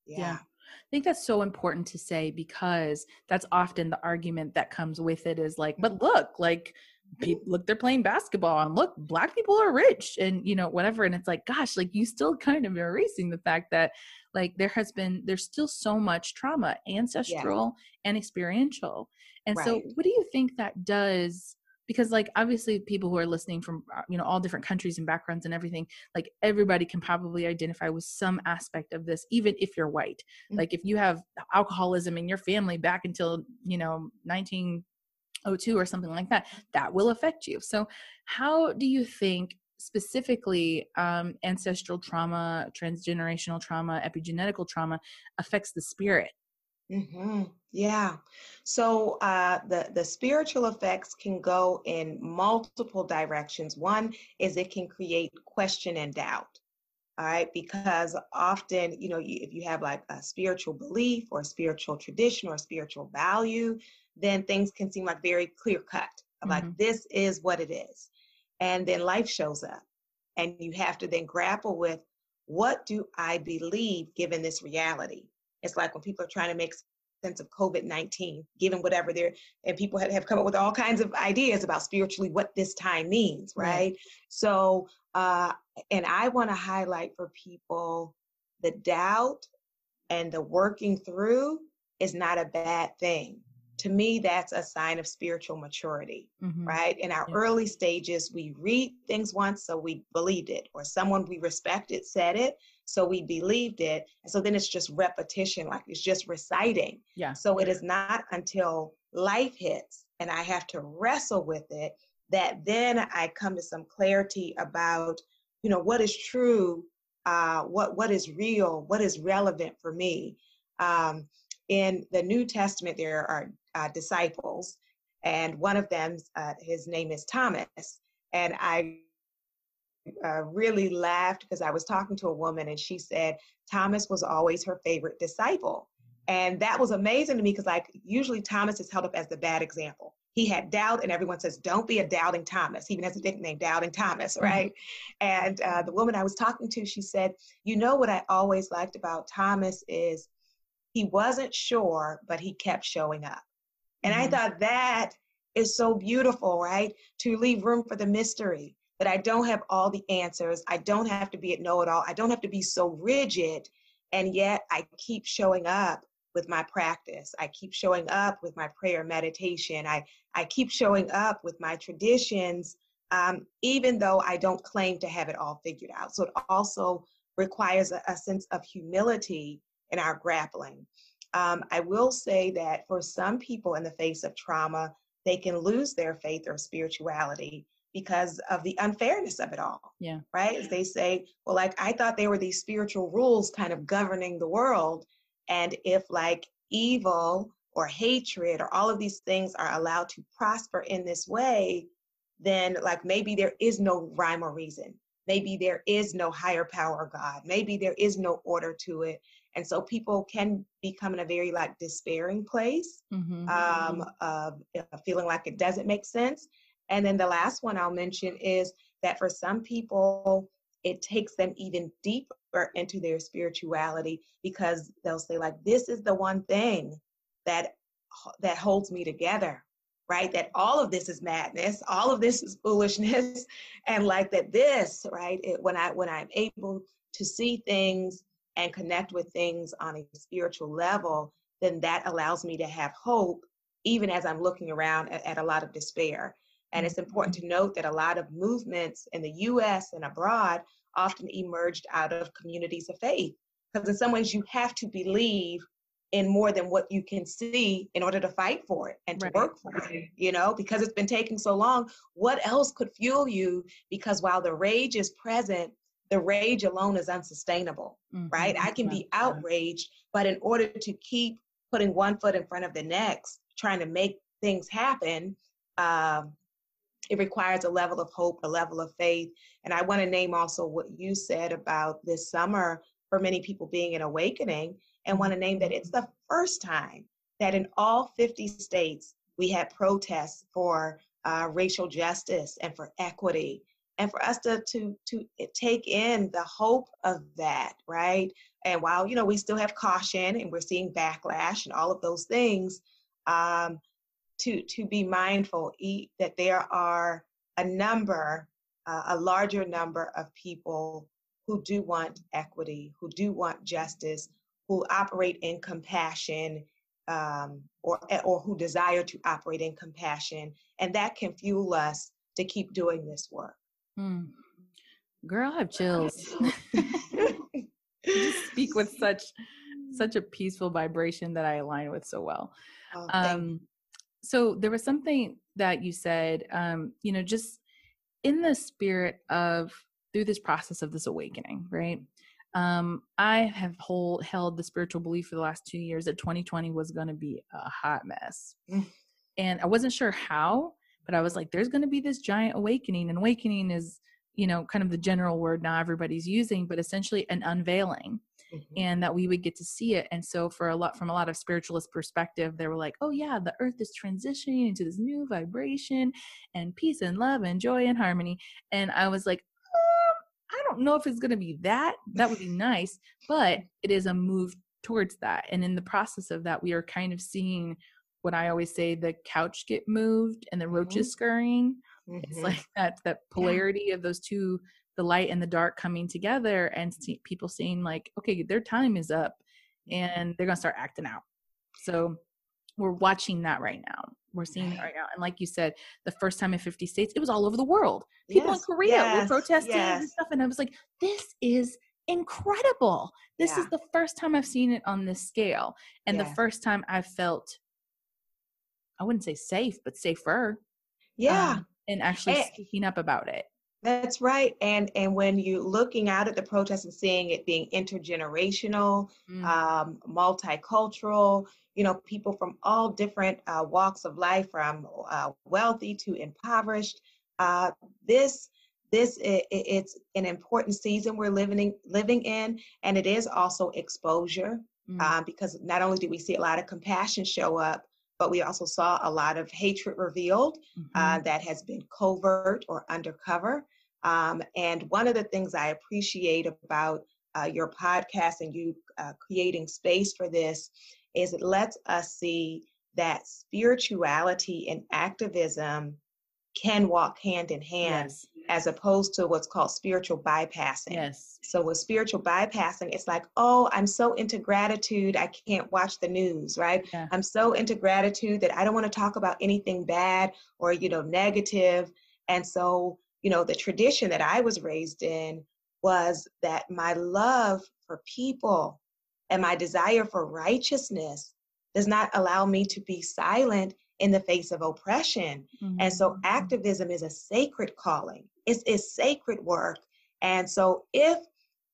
Yeah. Yeah. I think that's so important to say because that's often the argument that comes with it is like, but look, like, people, look, they're playing basketball and look, black people are rich and, you know, whatever. And it's like, gosh, like, you still kind of erasing the fact that, like, there has been, there's still so much trauma, ancestral and experiential. And so, what do you think that does? Because, like, obviously, people who are listening from, uh, you know, all different countries and backgrounds and everything, like, everybody can probably identify with some aspect of this, even if you're white. Mhm. Like, if you have alcoholism in your family back until, you know, 1902 or something like that, that will affect you. So, how do you think specifically um, ancestral trauma, transgenerational trauma, epigenetical trauma affects the spirit? hmm Yeah. So uh, the the spiritual effects can go in multiple directions. One is it can create question and doubt. all right because often you know if you have like a spiritual belief or a spiritual tradition or a spiritual value then things can seem like very clear cut mm-hmm. like this is what it is and then life shows up and you have to then grapple with what do i believe given this reality it's like when people are trying to make sense of covid-19 given whatever they're and people have, have come up with all kinds of ideas about spiritually what this time means right, right. so uh, and I want to highlight for people the doubt and the working through is not a bad thing. To me, that's a sign of spiritual maturity, mm-hmm. right? In our yeah. early stages, we read things once, so we believed it, or someone we respected said it, so we believed it. And so then it's just repetition, like it's just reciting. Yeah. So it is not until life hits and I have to wrestle with it that then I come to some clarity about, you know, what is true, uh, what what is real, what is relevant for me. Um, in the New Testament, there are uh, disciples, and one of them, uh, his name is Thomas, and I uh, really laughed because I was talking to a woman, and she said Thomas was always her favorite disciple. And that was amazing to me because, like, usually Thomas is held up as the bad example he had doubt, and everyone says, Don't be a doubting Thomas. He even has a nickname, Doubting Thomas, mm-hmm. right? Mm-hmm. And uh, the woman I was talking to, she said, You know what I always liked about Thomas is he wasn't sure, but he kept showing up. And mm-hmm. I thought that is so beautiful, right? To leave room for the mystery, that I don't have all the answers. I don't have to be a know it all. I don't have to be so rigid. And yet I keep showing up with my practice. I keep showing up with my prayer meditation. I, I keep showing up with my traditions, um, even though I don't claim to have it all figured out. So it also requires a, a sense of humility in our grappling. Um, I will say that for some people in the face of trauma, they can lose their faith or spirituality because of the unfairness of it all. Yeah. Right? As they say, well, like I thought there were these spiritual rules kind of governing the world. And if like evil or hatred or all of these things are allowed to prosper in this way, then like maybe there is no rhyme or reason. Maybe there is no higher power God. Maybe there is no order to it. And so people can become in a very like despairing place mm-hmm. um, of uh, feeling like it doesn't make sense. And then the last one I'll mention is that for some people, it takes them even deeper into their spirituality because they'll say like this is the one thing that that holds me together right that all of this is madness all of this is foolishness and like that this right it, when i when i'm able to see things and connect with things on a spiritual level then that allows me to have hope even as i'm looking around at, at a lot of despair and it's important mm-hmm. to note that a lot of movements in the US and abroad often emerged out of communities of faith. Because in some ways, you have to believe in more than what you can see in order to fight for it and to right. work for it, you know, because it's been taking so long. What else could fuel you? Because while the rage is present, the rage alone is unsustainable, mm-hmm. right? I can be outraged, but in order to keep putting one foot in front of the next, trying to make things happen, um, it requires a level of hope, a level of faith. And I want to name also what you said about this summer for many people being an awakening, and want to name that it's the first time that in all 50 states we had protests for uh, racial justice and for equity and for us to to to take in the hope of that right and while you know we still have caution and we're seeing backlash and all of those things um, to to be mindful that there are a number, uh, a larger number of people who do want equity, who do want justice, who operate in compassion, um, or eh, or who desire to operate in compassion, and that can fuel us to keep doing this work. Mm. Girl, I have chills. you speak with such such a peaceful vibration that I align with so well. Oh, um, so there was something that you said um you know just in the spirit of through this process of this awakening right um i have whole held the spiritual belief for the last two years that 2020 was going to be a hot mess mm. and i wasn't sure how but i was like there's going to be this giant awakening and awakening is you know kind of the general word now everybody's using but essentially an unveiling Mhm. and that we would get to see it and so for a lot from a lot of spiritualist perspective they were like oh yeah the earth is transitioning into this new vibration and peace and love and joy and harmony and i was like um, i don't know if it's going to be that that would be nice but it is a move towards that and in the process of that we are kind of seeing what i always say the couch get moved and the mm-hmm. roaches scurrying it's Mhm. like that that polarity of those two the light and the dark coming together and mm-hmm. see, people seeing like okay their time is up mm-hmm. and they're gonna start acting out. So we're watching that right now. We're seeing it Right. now. And like you said the first time in 50 states it was all over the world. People Yes, in korea were protesting yes. and stuff and i was like this is incredible. This is the first time i've seen it on this scale. And the first time i felt i wouldn't say safe but safer Yeah. um, and actually And- speaking up about it That's right. And and when you're looking out at the protest and seeing it being intergenerational, Mm. um, multicultural, you know, people from all different uh, walks of life, from uh, wealthy to impoverished. Uh, this this i i- it's an important season we're living living in, and it is also exposure Mm. um, because not only do we see a lot of compassion show up, but we also saw a lot of hatred revealed uh, Mhm. that has been covert or undercover. Um, and one of the things I appreciate about uh, your podcast and you uh, creating space for this is it lets us see that spirituality and activism can walk hand in hand yes as opposed to what's called spiritual bypassing. yes So with spiritual bypassing, it's like, oh, I'm so into gratitude, I can't watch the news, right? Yeah. I'm so into gratitude that I don't want to talk about anything bad or, you know, negative. And so, you know, the tradition that I was raised in was that my love for people and my desire for righteousness does not allow me to be silent in the face of oppression. And so Mhm. activism is a sacred calling. It's, it's sacred work. And so if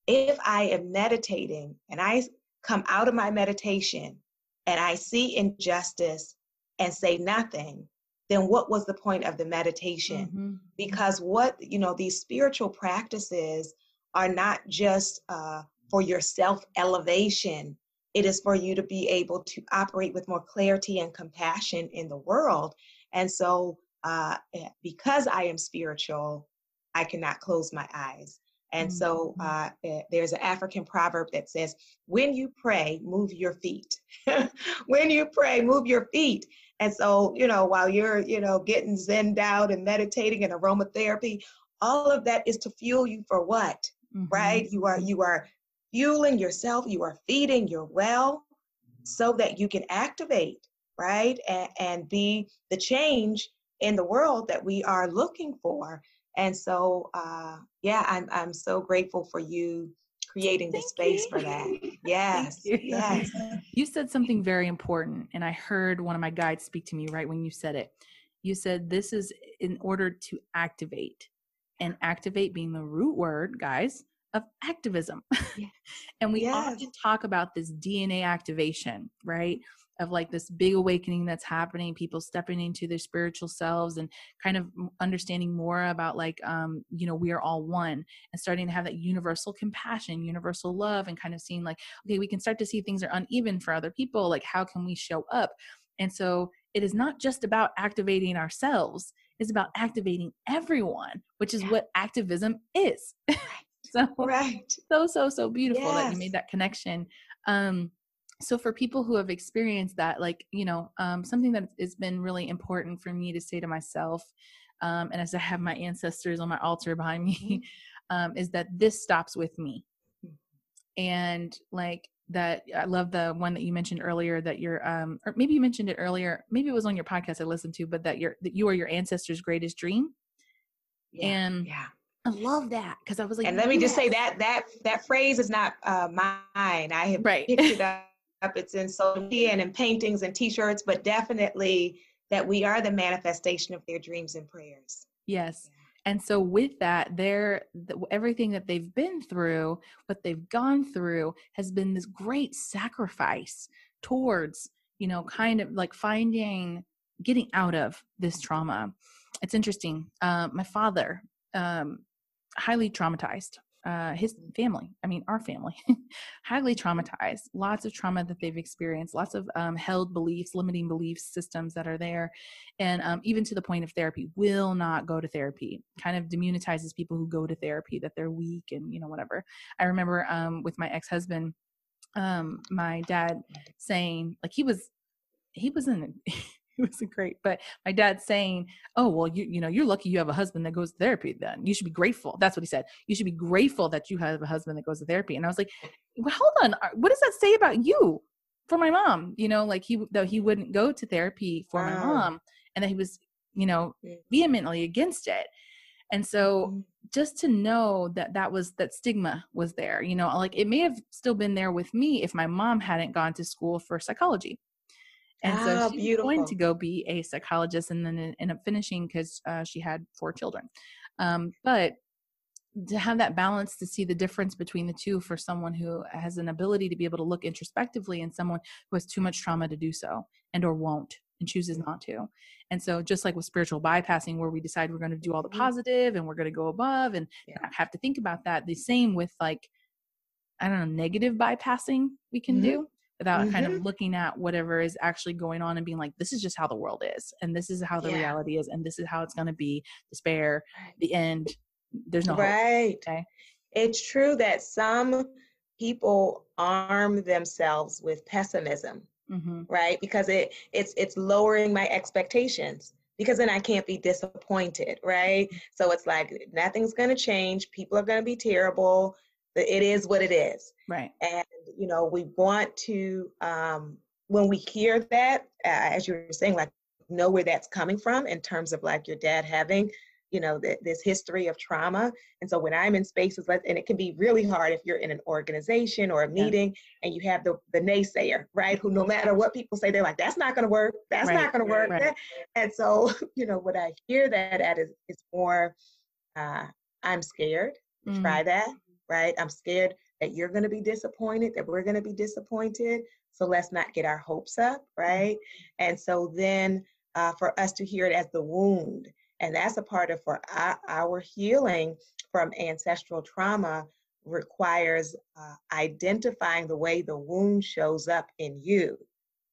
if I am meditating and I come out of my meditation and I see injustice and say nothing, then what was the point of the meditation? Mhm. Because what, you know, these spiritual practices are not just uh, for your self elevation, it is for you to be able to operate with more clarity and compassion in the world. And so, uh, eh, because I am spiritual, I cannot close my eyes. And so Mhm. uh, eh, there's an African proverb that says, when you pray, move your feet. when you pray, move your feet. And so, you know, while you're, you know, getting zened out and meditating and aromatherapy, all of that is to fuel you for what? Mhm. Right? You are you are fueling yourself, you are feeding your well so that you can activate, right? And, and be the change in the world that we are looking for. And so, uh, yeah, I'm I'm so grateful for you creating the space you. for that. Yes, you. yes, You said something very important, and I heard one of my guides speak to me right when you said it. You said this is in order to activate, and activate being the root word, guys, of activism. Yes. and we Yes. often talk about this DNA activation, right? Of like this big awakening that's happening, people stepping into their spiritual selves and kind of understanding more about like, um, you know, we are all one and starting to have that universal compassion, universal love, and kind of seeing like, okay, we can start to see things are uneven for other people. Like, how can we show up? And so it is not just about activating ourselves, it's about activating everyone, which is Yeah. what activism is. so, right. so, so, so beautiful that you made that connection. Um, so for people who have experienced that, like, you know, um, something that has been really important for me to say to myself, um, and as I have my ancestors on my altar behind me, um, is that this stops with me. Mhm. And like that, I love the one that you mentioned earlier that you're, um, or maybe you mentioned it earlier, maybe it was on your podcast I listened to, but that you're, that you are your ancestors' greatest dream. Yeah, And yeah. I love that because I was like, and let me just say that that that phrase is not uh, mine. I have Right. picked it up. It's in social media and in paintings and T-shirts, but definitely that we are the manifestation of their dreams and prayers. Yes. And so with that, they're everything that they've been through, what they've gone through has been this great sacrifice towards, you know, kind of like finding getting out of this trauma. It's interesting. Uh, my father, um, highly traumatized uh, his Mm-hmm. family i mean our family highly traumatized lots of trauma that they've experienced lots of um, held beliefs limiting belief systems that are there and um, even to the point of therapy will not go to therapy kind of demonetizes people who go to therapy that they're weak and you know whatever i remember um, with my ex-husband um, my dad saying like he was he was in wasn't great but my dad saying oh well you you know you're lucky you have a husband that goes to therapy then. You should be grateful. That's what he said. You should be grateful that you have a husband that goes to therapy. And i was like well, hold on what does that say about you? For my mom you know like he though he wouldn't go to therapy for my mom and that he was you know Mm. vehemently against it. And so Mhm. just to know that that was that stigma was there you know like it may have still been there with me if my mom hadn't gone to school for psychology and so Ah, she was going to go be a psychologist and then end up finishing because uh, she had four children um, but to have that balance to see the difference between the two for someone who has an ability to be able to look introspectively and someone who has too much trauma to do so and or won't and chooses not to and so just like with spiritual bypassing where we decide we're going to do all the Mhm. positive and we're going to go above and Yeah. have to think about that the same with like i don't know negative bypassing we can Mhm. do without kind of Mhm. looking at whatever is actually going on and being like this is just how the world is and this is how the Yeah. reality is and this is how it's going to be despair the end there's no hope right. okay It's true that some people arm themselves with pessimism, mm-hmm. right? Because it it's it's lowering my expectations because then I can't be disappointed, right? So it's like nothing's going to change. People are going to be terrible. It is what it is. right. And you know we want to um when we hear that uh, as you were saying like know where that's coming from in terms of like your dad having you know th- this history of trauma. And so when i'm in spaces like and it can be really hard if you're in an organization or a Yeah. meeting and you have the the naysayer right who no matter what people say they're like that's not going to work. That's Right, not going to work. Right. and so you know what i hear that at is, is more uh i'm scared. Mm, try that, right? I'm scared that you're going to be disappointed, that we're going to be disappointed. So let's not get our hopes up, right? And so then uh, for us to hear it as the wound, and that's a part of for our, our healing from ancestral trauma requires uh, identifying the way the wound shows up in you,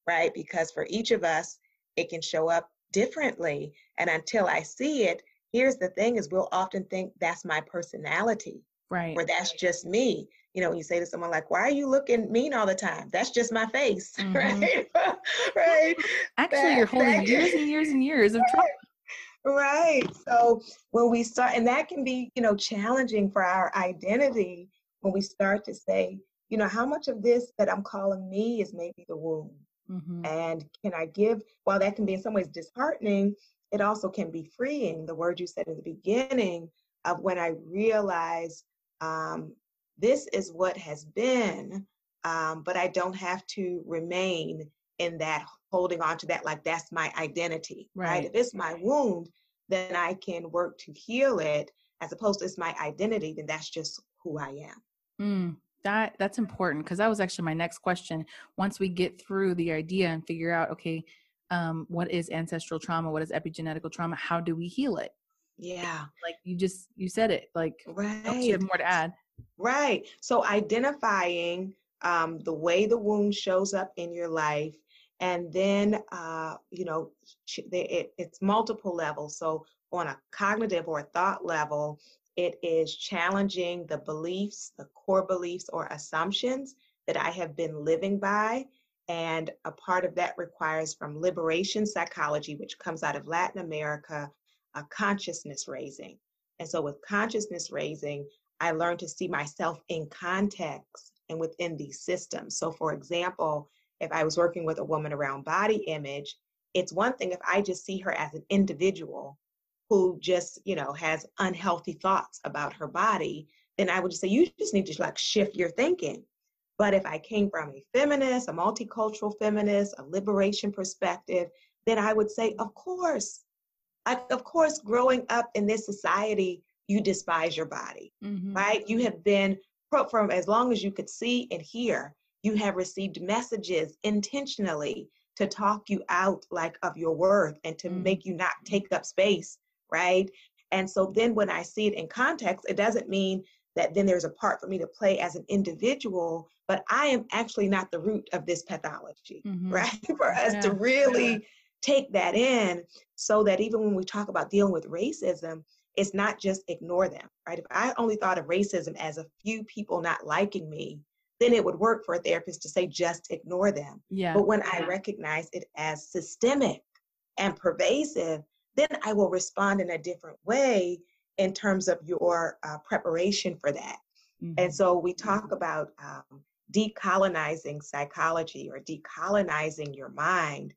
right? Because for each of us, it can show up differently. And until I see it, here's the thing is we'll often think that's my personality right or that's just me you know when you say to someone like why are you looking mean all the time that's just my face Mhm. right right actually you're holding that- years and years and years of trauma right so when we start and that can be you know challenging for our identity when we start to say you know how much of this that i'm calling me is maybe the wound mm-hmm. and can I give, while that can be in some ways disheartening, it also can be freeing. The word you said in the beginning of when I realize um, this is what has been, um, but I don't have to remain in that, holding on to that like that's my identity, right? Right. If it's my wound, then I can work to heal it as opposed to it's my identity, then that's just who I am. Mm, that that's important because that was actually my next question. Once we get through the idea and figure out, okay, um, what is ancestral trauma? What is epigenetical trauma? How do we heal it? Yeah, Like you just you said it. Like right. you have more to add. Right. So identifying um, the way the wound shows up in your life, and then uh, you know it, it's multiple levels. So on a cognitive or thought level, it is challenging the beliefs, the core beliefs or assumptions that I have been living by. And a part of that requires from liberation psychology, which comes out of Latin America, a consciousness raising. And so with consciousness raising, I learned to see myself in context and within these systems. So, for example, if I was working with a woman around body image, it's one thing if I just see her as an individual who just, you know, has unhealthy thoughts about her body, then I would just say, you just need to like shift your thinking. But if I came from a feminist, a multicultural feminist, a liberation perspective, then I would say, of course, like, of course, growing up in this society, you despise your body Mhm. right? You have been from as long as you could see and hear, you have received messages intentionally to talk you out like of your worth and to Mhm. make you not take up space, right? And so then when I see it in context, it doesn't mean that then there's a part for me to play as an individual, but I am actually not the root of this pathology, mm-hmm. right? for us yeah. to really. Take that in so that even when we talk about dealing with racism, it's not just ignore them, right? If I only thought of racism as a few people not liking me, then it would work for a therapist to say just ignore them. Yeah. But when I recognize it as systemic and pervasive, then I will respond in a different way in terms of your uh, preparation for that. Mm-hmm. And so we talk about um, decolonizing psychology or decolonizing your mind.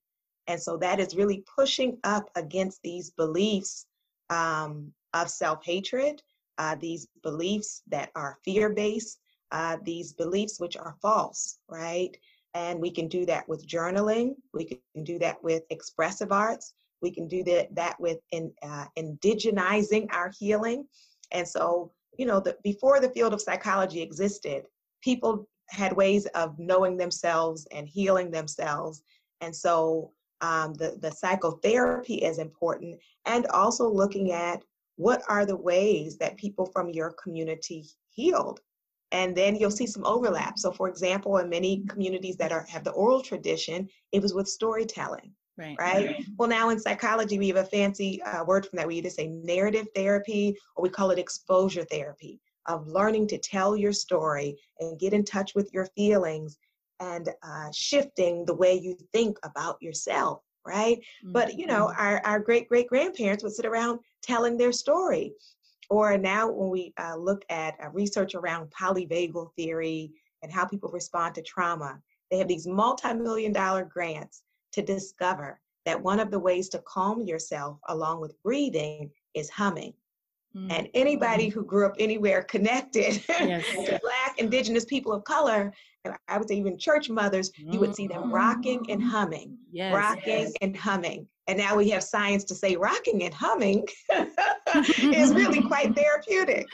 And so that is really pushing up against these beliefs um, of self hatred, uh, these beliefs that are fear based, uh, these beliefs which are false, right? And we can do that with journaling, we can do that with expressive arts, we can do that, that with in, uh, indigenizing our healing. And so, you know, the, before the field of psychology existed, people had ways of knowing themselves and healing themselves. And so um, the, the psychotherapy is important and also looking at what are the ways that people from your community healed and then you'll see some overlap so for example in many communities that are have the oral tradition it was with storytelling Right. right. Well, now in psychology, we have a fancy uh, word from that. We either say narrative therapy or we call it exposure therapy of learning to tell your story and get in touch with your feelings and uh, shifting the way you think about yourself. Right. Mm-hmm. But, you know, mm-hmm. our, our great great grandparents would sit around telling their story. Or now, when we uh, look at uh, research around polyvagal theory and how people respond to trauma, they have these multi million dollar grants to discover that one of the ways to calm yourself along with breathing is humming. Mm-hmm. And anybody who grew up anywhere connected yes. to Black, Indigenous people of color, and I would say even church mothers, mm-hmm. you would see them rocking and humming, yes, rocking yes. and humming. And now we have science to say rocking and humming is really quite therapeutic.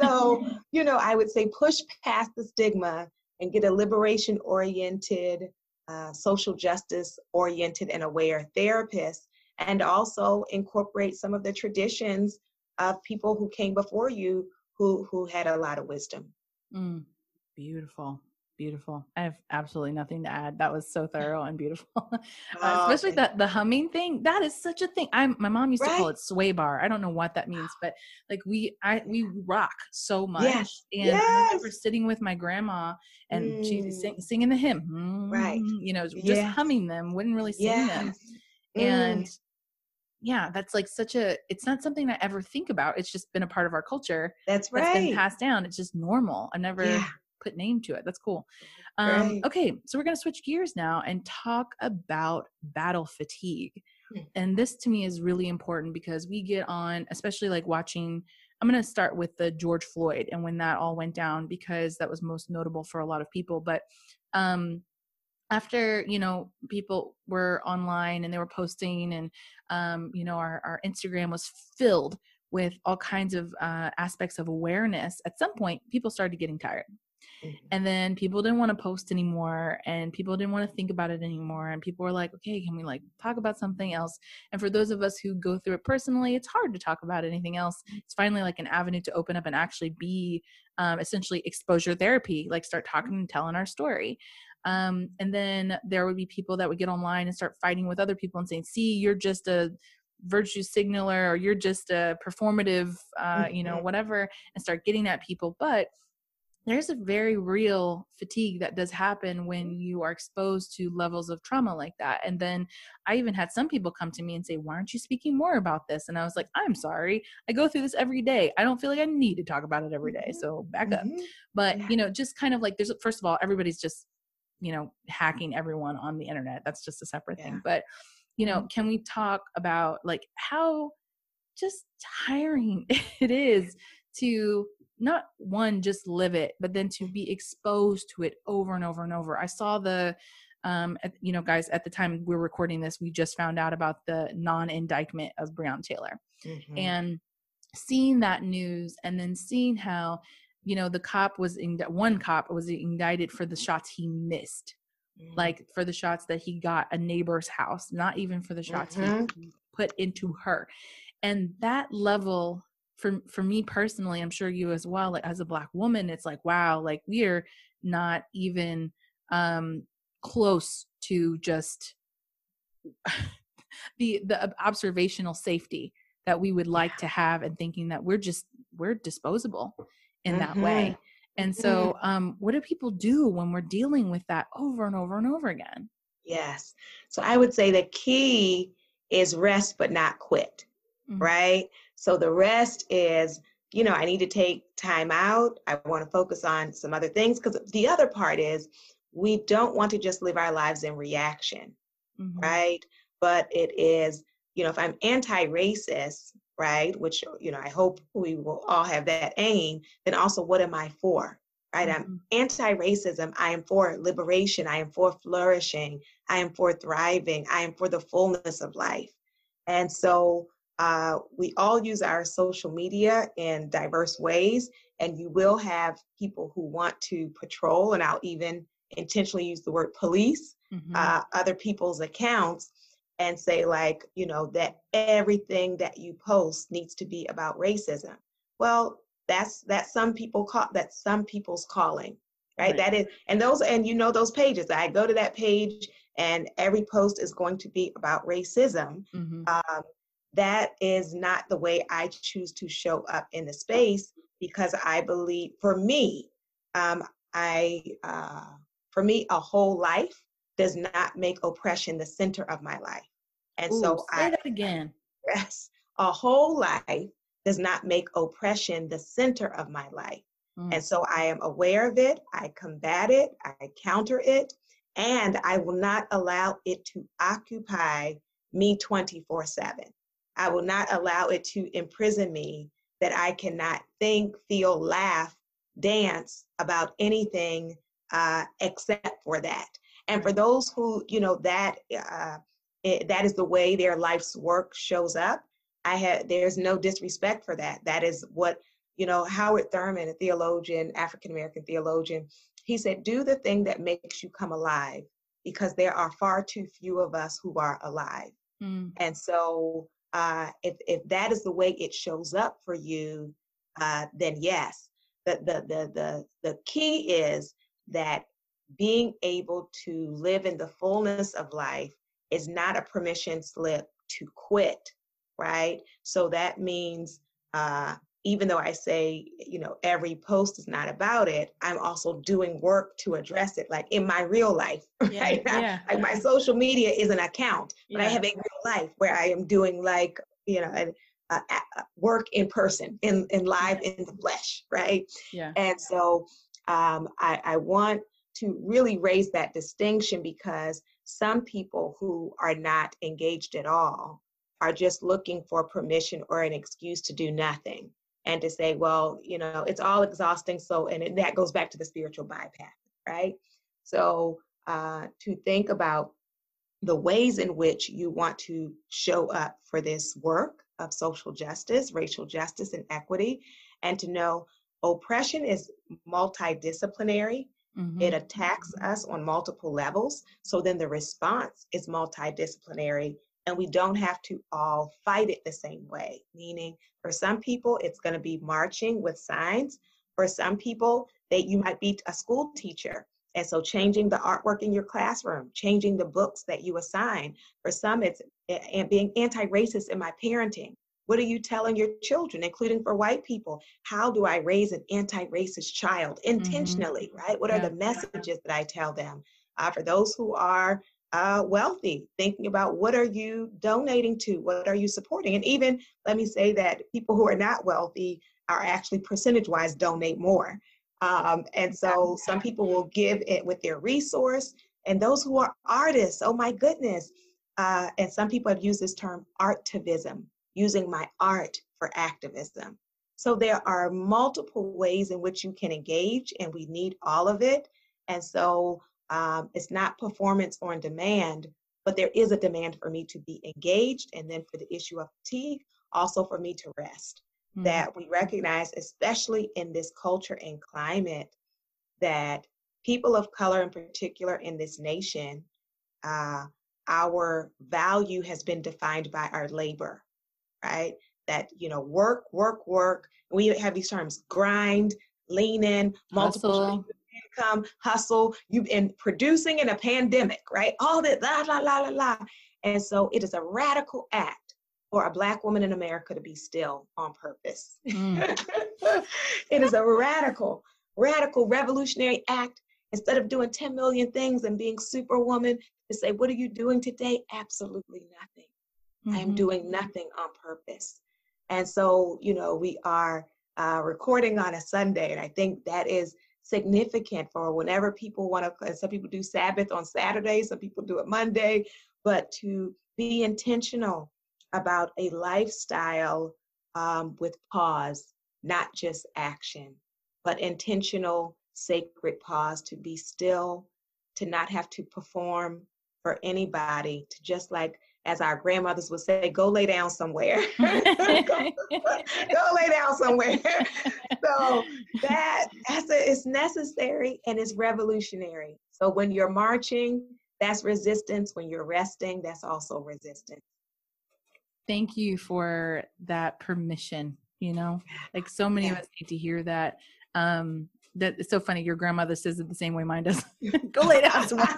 So, you know, I would say push past the stigma and get a liberation oriented uh, social justice oriented and aware therapist, and also incorporate some of the traditions of people who came before you who who had a lot of wisdom. Mm, beautiful. Beautiful. I have absolutely nothing to add. That was so thorough and beautiful. uh, oh, especially that the humming thing. That is such a thing. I'm my mom used right? to call it sway bar. I don't know what that means, but like we I we rock so much. Yes. And yes. I remember sitting with my grandma and mm. she's sing, singing the hymn. Mm, right. You know, just yes. humming them, wouldn't really sing yes. them. Mm. And yeah, that's like such a it's not something I ever think about. It's just been a part of our culture. That's right. That's been passed down. It's just normal. I never yeah put name to it. That's cool. Um, right. Okay, so we're going to switch gears now and talk about battle fatigue. Hmm. And this to me is really important because we get on, especially like watching. I'm going to start with the George Floyd and when that all went down because that was most notable for a lot of people. But um, after you know people were online and they were posting and um, you know our, our instagram was filled with all kinds of uh, aspects of awareness at some point people started getting tired Mm-hmm. And then people didn't want to post anymore and people didn't want to think about it anymore. And people were like, okay, can we like talk about something else? And for those of us who go through it personally, it's hard to talk about anything else. It's finally like an avenue to open up and actually be um, essentially exposure therapy, like start talking and telling our story. Um, and then there would be people that would get online and start fighting with other people and saying, see, you're just a virtue signaler or you're just a performative, uh, you know, mm-hmm. whatever, and start getting at people. But there's a very real fatigue that does happen when you are exposed to levels of trauma like that. And then I even had some people come to me and say, Why aren't you speaking more about this? And I was like, I'm sorry. I go through this every day. I don't feel like I need to talk about it every day. Mm-hmm. So back up. Mm-hmm. But, you know, just kind of like there's, first of all, everybody's just, you know, hacking everyone on the internet. That's just a separate yeah. thing. But, you know, mm-hmm. can we talk about like how just tiring it is to not one just live it but then to be exposed to it over and over and over i saw the um you know guys at the time we are recording this we just found out about the non-indictment of Breonna Taylor mm-hmm. and seeing that news and then seeing how you know the cop was in one cop was indicted for the shots he missed mm-hmm. like for the shots that he got a neighbor's house not even for the shots mm-hmm. he put into her and that level for for me personally i'm sure you as well like as a black woman it's like wow like we are not even um close to just the the observational safety that we would like to have and thinking that we're just we're disposable in mm-hmm. that way and mm-hmm. so um what do people do when we're dealing with that over and over and over again yes so i would say the key is rest but not quit mm-hmm. right so the rest is you know i need to take time out i want to focus on some other things because the other part is we don't want to just live our lives in reaction mm-hmm. right but it is you know, if I'm anti-racist, right, which, you know, I hope we will all have that aim, then also what am I for? Right? Mm-hmm. I'm anti-racism. I am for liberation. I am for flourishing. I am for thriving. I am for the fullness of life. And so uh, we all use our social media in diverse ways, and you will have people who want to patrol, and I'll even intentionally use the word police, mm-hmm. uh, other people's accounts and say like you know that everything that you post needs to be about racism well that's that's some people call that some people's calling right? right that is and those and you know those pages i go to that page and every post is going to be about racism mm-hmm. um, that is not the way i choose to show up in the space because i believe for me um, i uh, for me a whole life does not make oppression the center of my life. And Ooh, so say I, that again. Yes, a whole life does not make oppression the center of my life. Mm. And so I am aware of it, I combat it, I counter it, and I will not allow it to occupy me 24 7. I will not allow it to imprison me that I cannot think, feel, laugh, dance about anything uh, except for that. And for those who, you know, that uh, it, that is the way their life's work shows up. I had there's no disrespect for that. That is what you know. Howard Thurman, a theologian, African American theologian, he said, "Do the thing that makes you come alive, because there are far too few of us who are alive." Mm. And so, uh, if if that is the way it shows up for you, uh, then yes. The, the the the the key is that being able to live in the fullness of life is not a permission slip to quit, right? So that means uh, even though I say, you know, every post is not about it, I'm also doing work to address it, like in my real life, right? Yeah, yeah. like my social media is an account, but yeah. I have a real life where I am doing like, you know, a, a, a work in person, in, in live in the flesh, right? Yeah. And so um, I, I want to really raise that distinction because some people who are not engaged at all are just looking for permission or an excuse to do nothing and to say, well, you know, it's all exhausting. So, and that goes back to the spiritual bypass, right? So, uh, to think about the ways in which you want to show up for this work of social justice, racial justice, and equity, and to know oppression is multidisciplinary. Mm-hmm. It attacks us on multiple levels. So then the response is multidisciplinary, and we don't have to all fight it the same way. Meaning, for some people, it's going to be marching with signs. For some people, that you might be a school teacher. And so changing the artwork in your classroom, changing the books that you assign. For some, it's and being anti-racist in my parenting. What are you telling your children, including for white people? How do I raise an anti racist child mm-hmm. intentionally, mm-hmm. right? What yeah. are the messages that I tell them? Uh, for those who are uh, wealthy, thinking about what are you donating to? What are you supporting? And even let me say that people who are not wealthy are actually percentage wise donate more. Um, and so some people will give it with their resource. And those who are artists, oh my goodness. Uh, and some people have used this term artivism, using my art for activism. So there are multiple ways in which you can engage, and we need all of it. And so um, it's not performance on demand, but there is a demand for me to be engaged. And then for the issue of fatigue, also for me to rest. Mm-hmm. That we recognize, especially in this culture and climate, that people of color in particular in this nation, uh, our value has been defined by our labor, right? That, you know, work, work, work. We have these terms grind, lean in, multiple income, hustle. You've been producing in a pandemic, right? All that, la, la, la, la, la. And so it is a radical act for a Black woman in America to be still on purpose. Mm. it is a radical, radical, revolutionary act. Instead of doing 10 million things and being superwoman, to say, What are you doing today? Absolutely nothing. Mm-hmm. I am mm-hmm. doing nothing on purpose. And so, you know, we are uh, recording on a Sunday, and I think that is significant for whenever people want to. Some people do Sabbath on Saturday, some people do it Monday, but to be intentional about a lifestyle um, with pause, not just action, but intentional, sacred pause to be still, to not have to perform for anybody, to just like as our grandmothers would say, go lay down somewhere. go, go, lay down somewhere. so that that's a, it's necessary and it's revolutionary. So when you're marching, that's resistance. When you're resting, that's also resistance. Thank you for that permission. You know, like so many yeah. of us need to hear that. Um, that it's so funny. Your grandmother says it the same way mine does. Go lay down somewhere.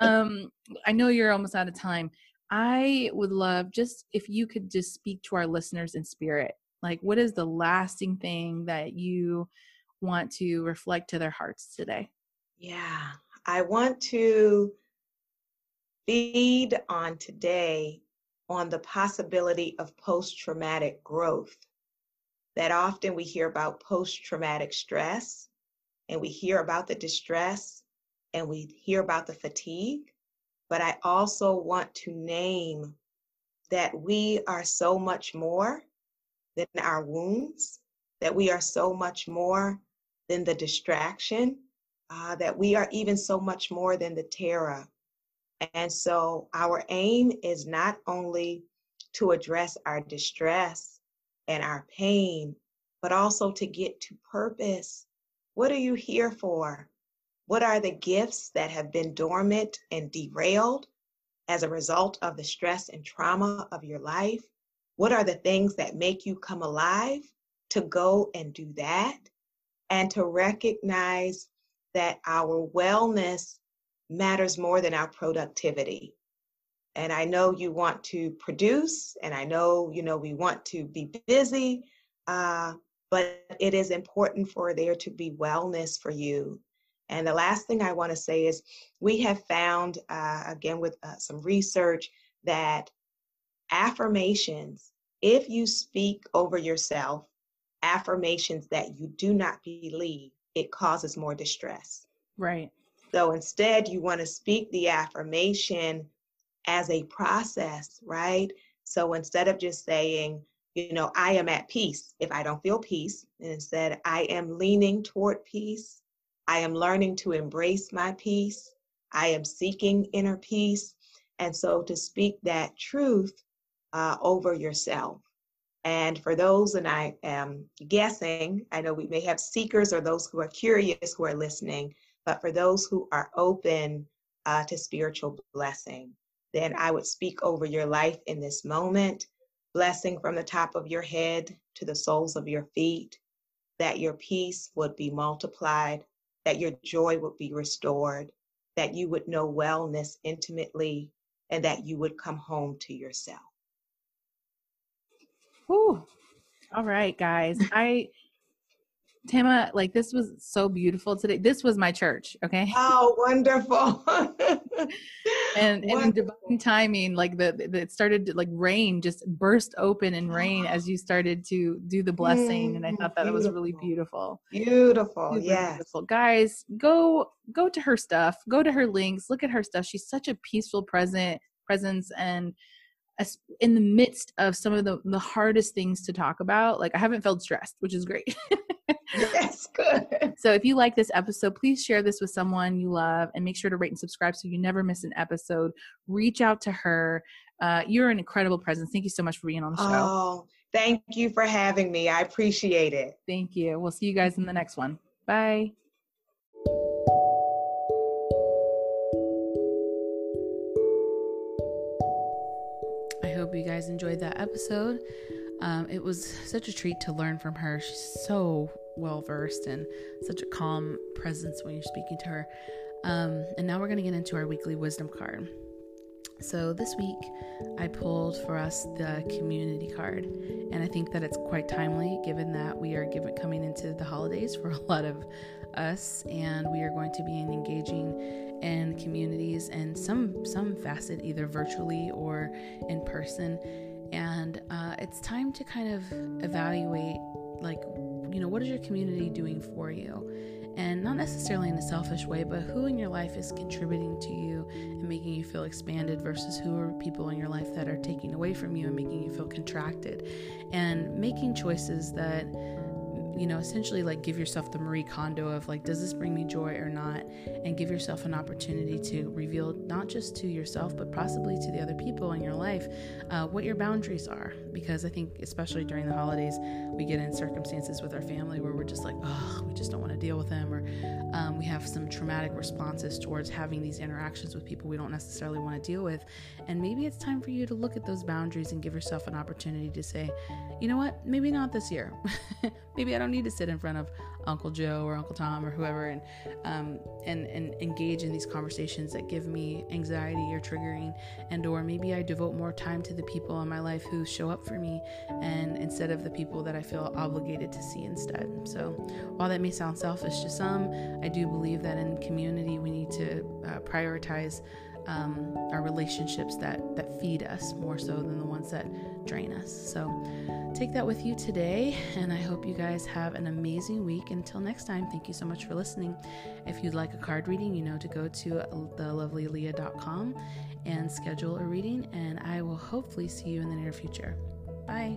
Um, I know you're almost out of time. I would love just if you could just speak to our listeners in spirit. Like, what is the lasting thing that you want to reflect to their hearts today? Yeah, I want to feed on today on the possibility of post traumatic growth. That often we hear about post traumatic stress and we hear about the distress and we hear about the fatigue. But I also want to name that we are so much more than our wounds, that we are so much more than the distraction, uh, that we are even so much more than the terror. And so our aim is not only to address our distress and our pain, but also to get to purpose. What are you here for? What are the gifts that have been dormant and derailed as a result of the stress and trauma of your life? What are the things that make you come alive to go and do that? And to recognize that our wellness matters more than our productivity. And I know you want to produce, and I know, you know, we want to be busy, uh, but it is important for there to be wellness for you. And the last thing I want to say is we have found, uh, again, with uh, some research, that affirmations, if you speak over yourself, affirmations that you do not believe, it causes more distress. Right. So instead, you want to speak the affirmation as a process, right? So instead of just saying, you know, I am at peace if I don't feel peace, and instead, I am leaning toward peace. I am learning to embrace my peace. I am seeking inner peace. And so to speak that truth uh, over yourself. And for those, and I am guessing, I know we may have seekers or those who are curious who are listening, but for those who are open uh, to spiritual blessing, then I would speak over your life in this moment, blessing from the top of your head to the soles of your feet, that your peace would be multiplied, that your joy would be restored, that you would know wellness intimately, and that you would come home to yourself. Whew. All right, guys. I Thema, like this was so beautiful today. This was my church, okay? Oh, wonderful. and in divine timing, like the, the, it started to, like rain just burst open and rain as you started to do the blessing. and I mm, thought that it was really beautiful. Beautiful. Yeah. Beautiful. Guys, go go to her stuff, go to her links, look at her stuff. She's such a peaceful present presence and in the midst of some of the, the hardest things to talk about like i haven't felt stressed which is great. Yes good. So if you like this episode please share this with someone you love and make sure to rate and subscribe so you never miss an episode. Reach out to her. Uh, you're an incredible presence. Thank you so much for being on the show. Oh thank you for having me. I appreciate it. Thank you. We'll see you guys in the next one. Bye guys enjoyed that episode. Um, it was such a treat to learn from her. She's so well versed and such a calm presence when you're speaking to her. Um, and now we're going to get into our weekly wisdom card. So this week I pulled for us the community card, and I think that it's quite timely given that we are given, coming into the holidays for a lot of us, and we are going to be engaging in communities and some some facet either virtually or in person. And uh, it's time to kind of evaluate, like, you know, what is your community doing for you? and not necessarily in a selfish way, but who in your life is contributing to you and making you feel expanded versus who are people in your life that are taking away from you and making you feel contracted, and making choices that you know, essentially like give yourself the Marie Kondo of like, does this bring me joy or not? And give yourself an opportunity to reveal not just to yourself, but possibly to the other people in your life uh, what your boundaries are. Because I think, especially during the holidays, we get in circumstances with our family where we're just like, oh, we just don't want to deal with them, or um, we have some traumatic responses towards having these interactions with people we don't necessarily want to deal with. And maybe it's time for you to look at those boundaries and give yourself an opportunity to say, you know what, maybe not this year. maybe I don't need to sit in front of Uncle Joe or Uncle Tom or whoever and um, and and engage in these conversations that give me anxiety or triggering, and or maybe I devote more time to the people in my life who show up for me, and instead of the people that I feel obligated to see instead. So while that may sound selfish to some, I do believe that in community we need to uh, prioritize um, our relationships that that feed us more so than the ones that drain us. So take that with you today, and I hope you guys have an amazing week. Until next time, thank you so much for listening. If you'd like a card reading, you know to go to thelovelyleah.com and schedule a reading, and I will hopefully see you in the near future. Bye.